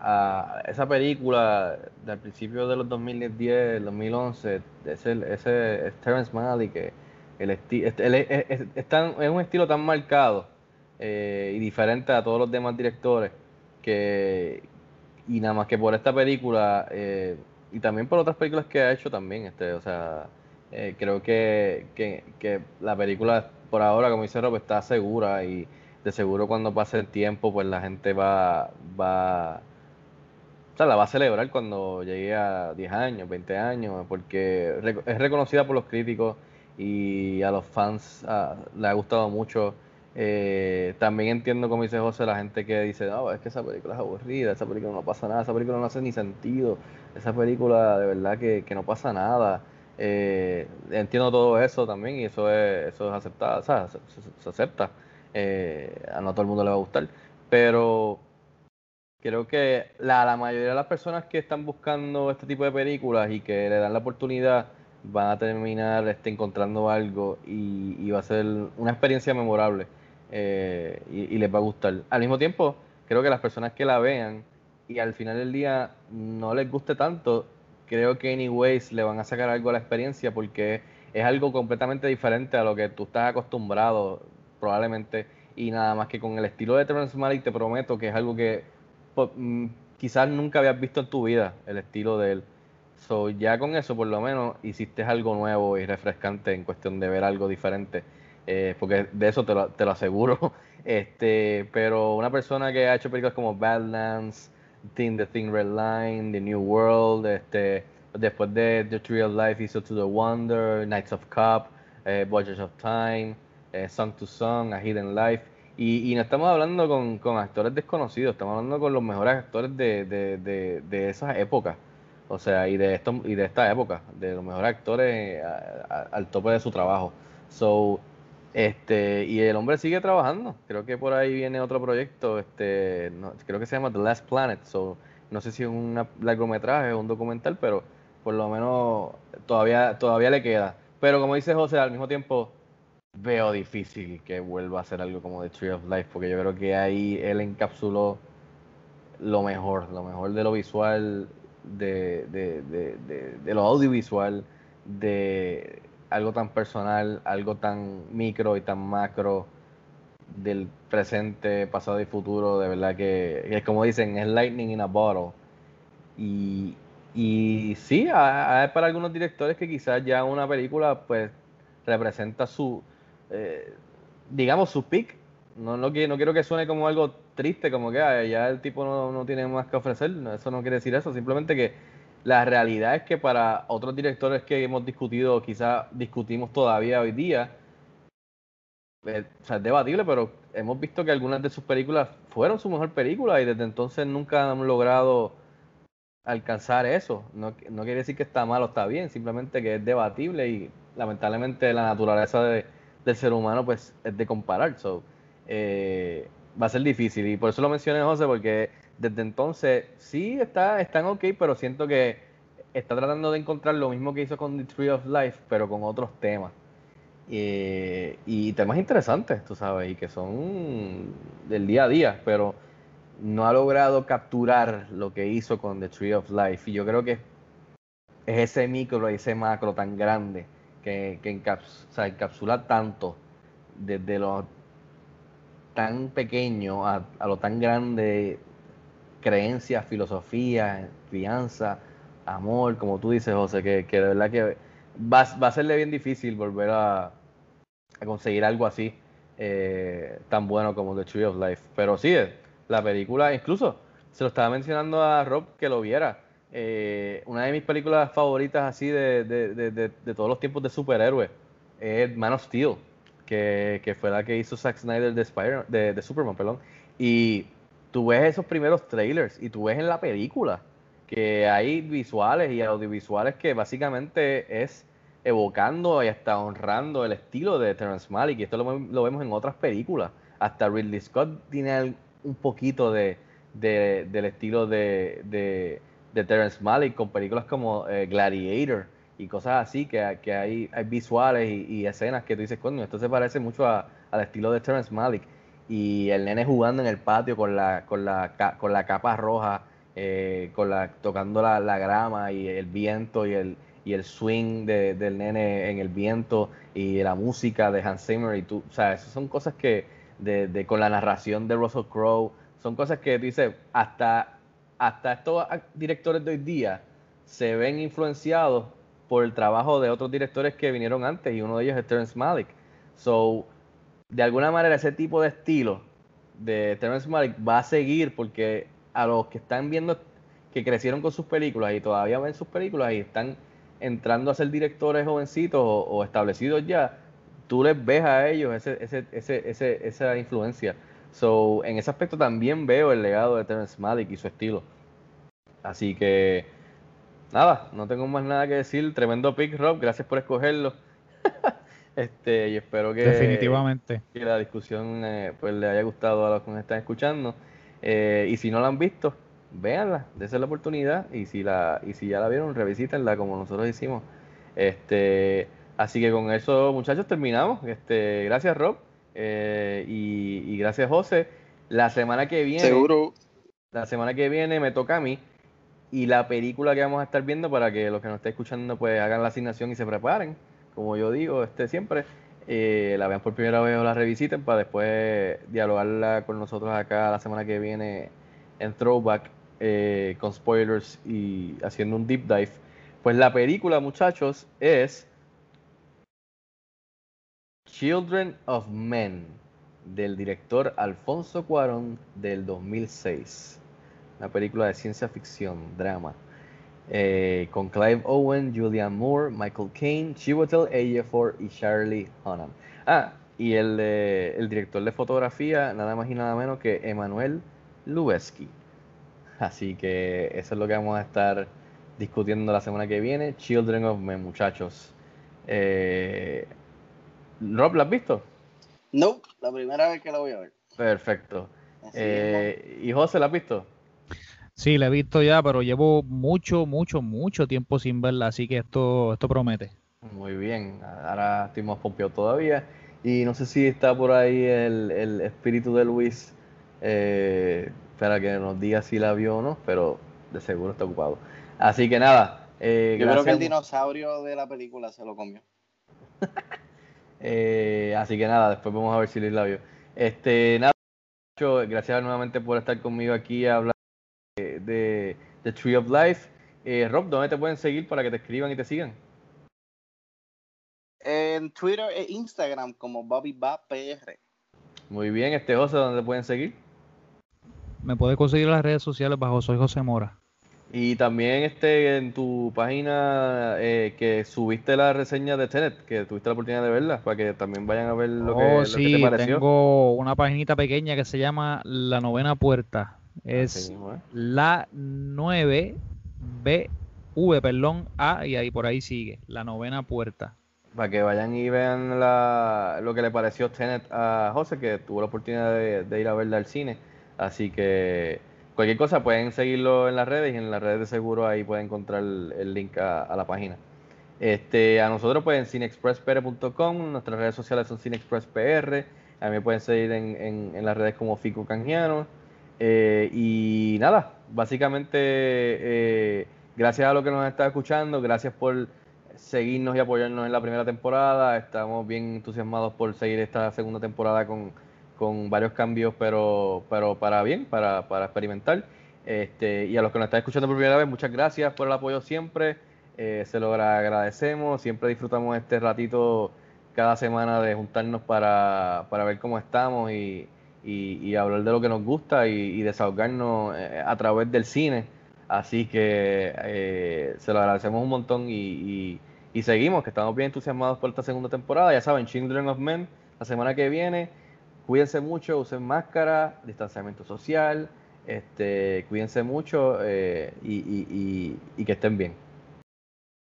a esa película del principio de los 2010, 2011. Ese, ese es Terrence Malick, que el esti- es un estilo tan marcado eh, y diferente a todos los demás directores que y nada más que por esta película eh, y también por otras películas que ha hecho también este o sea Eh, creo que, que, que, la película, por ahora, como dice Rob, está segura y de seguro cuando pase el tiempo, pues la gente va, va, o sea, la va a celebrar cuando llegue a 10 años, 20 años, porque es reconocida por los críticos y a los fans le ha gustado mucho. Eh, también entiendo, como dice José, la gente que dice, no, es que esa película es aburrida, esa película no pasa nada, esa película no hace ni sentido, esa película de verdad que, que no pasa nada. Eh, entiendo todo eso también y eso es, eso es aceptado, o sea, se, acepta. Eh, a no todo el mundo le va a gustar, pero creo que la, la mayoría de las personas que están buscando este tipo de películas y que le dan la oportunidad van a terminar este, encontrando algo y, y va a ser una experiencia memorable eh, y, y, les va a gustar. Al mismo tiempo, creo que las personas que la vean y al final del día no les guste tanto, creo que anyways le van a sacar algo a la experiencia porque es algo completamente diferente a lo que tú estás acostumbrado probablemente y nada más que con el estilo de Terrence te prometo que es algo que pues, mm, quizás nunca habías visto en tu vida, el estilo de él. So, ya con eso por lo menos hiciste algo nuevo y refrescante en cuestión de ver algo diferente. Eh, porque de eso te lo, te lo, aseguro. Este, pero una persona que ha hecho películas como Badlands, Thing, The Thing Red Line, The New World, este, después de The Tree of Life hizo To the Wonder, Knights of Cup, eh, of Time, eh, Song to Song, A Hidden Life. Y, y no estamos hablando con, con, actores desconocidos, estamos hablando con los mejores actores de, de, de, de esas épocas. O sea, y de esto, y de esta época, de los mejores actores al tope de su trabajo. So, este, y el hombre sigue trabajando. Creo que por ahí viene otro proyecto, este, creo que se llama The Last Planet. So, no sé si es un largometraje o un documental, pero por lo menos todavía, todavía le queda. Pero como dice José, al mismo tiempo veo difícil que vuelva a hacer algo como The Tree of Life, porque yo creo que ahí él encapsuló lo mejor, lo mejor de lo visual de, de, de, de, lo audiovisual, de algo tan personal, algo tan micro y tan macro del presente, pasado y futuro, de verdad que, es como dicen, es lightning in a bottle. Y, y sí, hay, para algunos directores que quizás ya una película pues representa su, eh, digamos, su peak. No, no, no quiero que suene como algo triste, como que ya el tipo no, no, tiene más que ofrecer, eso no quiere decir eso, simplemente que la realidad es que para otros directores que hemos discutido, quizás discutimos todavía hoy día, eh, es debatible, pero hemos visto que algunas de sus películas fueron su mejor película y desde entonces nunca han logrado alcanzar eso. No, no quiere decir que está mal o está bien, simplemente que es debatible y lamentablemente la naturaleza de, del ser humano pues es de comparar. So, eh, va a ser difícil. Y por eso lo mencioné, José, porque desde entonces sí está, están ok, pero siento que está tratando de encontrar lo mismo que hizo con The Tree of Life, pero con otros temas. y temas interesantes, tú sabes, y que son del día a día, pero no ha logrado capturar lo que hizo con The Tree of Life. Y yo creo que es ese micro y ese macro tan grande que, que encapsula tanto desde los tan pequeño a, lo tan grande, creencias, filosofía, crianza, amor, como tú dices, José, que, que de verdad que va, va, a serle bien difícil volver a, conseguir algo así eh, tan bueno como The Tree of Life. Pero sí, la película, incluso se lo estaba mencionando a Rob que lo viera. Eh, una de mis películas favoritas así de, de, de, de todos los tiempos de superhéroes es Man of Steel que, fue la que hizo Zack Snyder de, de, Superman, perdón. Y tú ves esos primeros trailers y tú ves en la película que hay visuales y audiovisuales que básicamente es evocando y hasta honrando el estilo de Terrence Malick. Y esto lo, vemos en otras películas. Hasta Ridley Scott tiene un poquito de, del estilo de, de, Terrence Malick con películas como eh, Gladiator y cosas así, que, que hay, hay, visuales y, escenas que tú dices, coño, esto se parece mucho al estilo de Terrence Malick. Y el nene jugando en el patio con la, con la, con la capa roja, eh, con la, tocando la, la, grama y el viento y el, y el swing de, del nene en el viento y la música de Hans Zimmer y tú, o sea, esas son cosas que, de, de, con la narración de Russell Crowe, son cosas que dice, hasta, hasta estos directores de hoy día se ven influenciados por el trabajo de otros directores que vinieron antes y uno de ellos es Terrence Malick. So, de alguna manera ese tipo de estilo de Terrence Malick va a seguir porque a los que están viendo que crecieron con sus películas y todavía ven sus películas y están entrando a ser directores jovencitos o, establecidos ya, tú les ves a ellos ese, ese, ese, esa influencia. So, en ese aspecto también veo el legado de Terrence Malick y su estilo. Así que, nada, no tengo más nada que decir. Tremendo pick, Rob. Gracias por escogerlo. este, y espero que, Definitivamente. que la discusión eh, pues le haya gustado a los que nos están escuchando. Eh, y si no la han visto, véanla, dense la oportunidad. Y si la, y si ya la vieron, revisítenla como nosotros hicimos. Este, así que con eso, muchachos, terminamos. Este, gracias, Rob. Eh, y, gracias, José. La semana que viene. Seguro. La semana que viene me toca a mí. Y la película que vamos a estar viendo, para que los que nos estén escuchando, pues hagan la asignación y se preparen. Como yo digo, este siempre. Eh, la vean por primera vez o la revisiten para después dialogarla con nosotros acá la semana que viene en Throwback eh, con spoilers y haciendo un deep dive. Pues la película, muchachos, es Children of Men, del director Alfonso Cuarón del 2006. Una película de ciencia ficción, drama. Eh, con Clive Owen, Julian Moore, Michael Caine, Chiwetel Ejiofor y Charlie Hunnam. Ah, y el, el director de fotografía, nada más y nada menos que Emanuel Lubezki. Así que eso es lo que vamos a estar discutiendo la semana que viene. Children of Men, muchachos. Eh, Rob, ¿la has visto? No, la primera vez que la voy a ver. Perfecto. Eh, ¿Y José la has visto? Sí, la he visto ya, pero llevo mucho, mucho, mucho tiempo sin verla, así que esto, esto promete. Muy bien, ahora estoy más pompeado todavía. Y no sé si está por ahí el, el espíritu de Luis eh, para que nos diga si la vio o no, pero de seguro está ocupado. Así que nada. Eh, Yo creo que el dinosaurio de la película se lo comió. Eh, así que nada, después vamos a ver si Luis la vio. Este, nada, gracias nuevamente por estar conmigo aquí a hablar de, The Tree of Life. Eh, Rob, ¿dónde te pueden seguir para que te escriban y te sigan? En Twitter e Instagram como PR. Muy bien, este José, ¿dónde te pueden seguir? Me puedes conseguir en las redes sociales bajo Soy José Mora. Y también este en tu página eh, que subiste la reseña de Tenet, que tuviste la oportunidad de verla, para que también vayan a ver lo, que, oh, sí, te pareció. Tengo una paginita pequeña que se llama La Novena Puerta. Es ¿eh? la 9 B V, perdón, A y ahí por ahí sigue, La Novena Puerta. Para que vayan y vean la, lo que le pareció Tenet a José, que tuvo la oportunidad de ir a verla al cine. Así que cualquier cosa pueden seguirlo en las redes y en las redes de seguro ahí pueden encontrar el, link a, la página. Este, a nosotros pues en cinexpresspr.com, nuestras redes sociales son cinexpresspr, a mí me pueden seguir en, las redes como Fico Canjiano. Eh, y nada, básicamente eh, gracias a lo que nos está escuchando, gracias por seguirnos y apoyarnos en la primera temporada, estamos bien entusiasmados por seguir esta segunda temporada con con varios cambios, pero, pero para bien, para, para experimentar. Este, y a los que nos están escuchando por primera vez, muchas gracias por el apoyo siempre. Eh, se lo agradecemos. Siempre disfrutamos este ratito cada semana de juntarnos para, para ver cómo estamos y, y, hablar de lo que nos gusta y, desahogarnos eh, a través del cine. Así que eh, se lo agradecemos un montón y, y, seguimos, que estamos bien entusiasmados por esta segunda temporada. Ya saben, Children of Men, la semana que viene. Cuídense mucho, usen máscara, distanciamiento social, este, cuídense mucho eh, y que estén bien.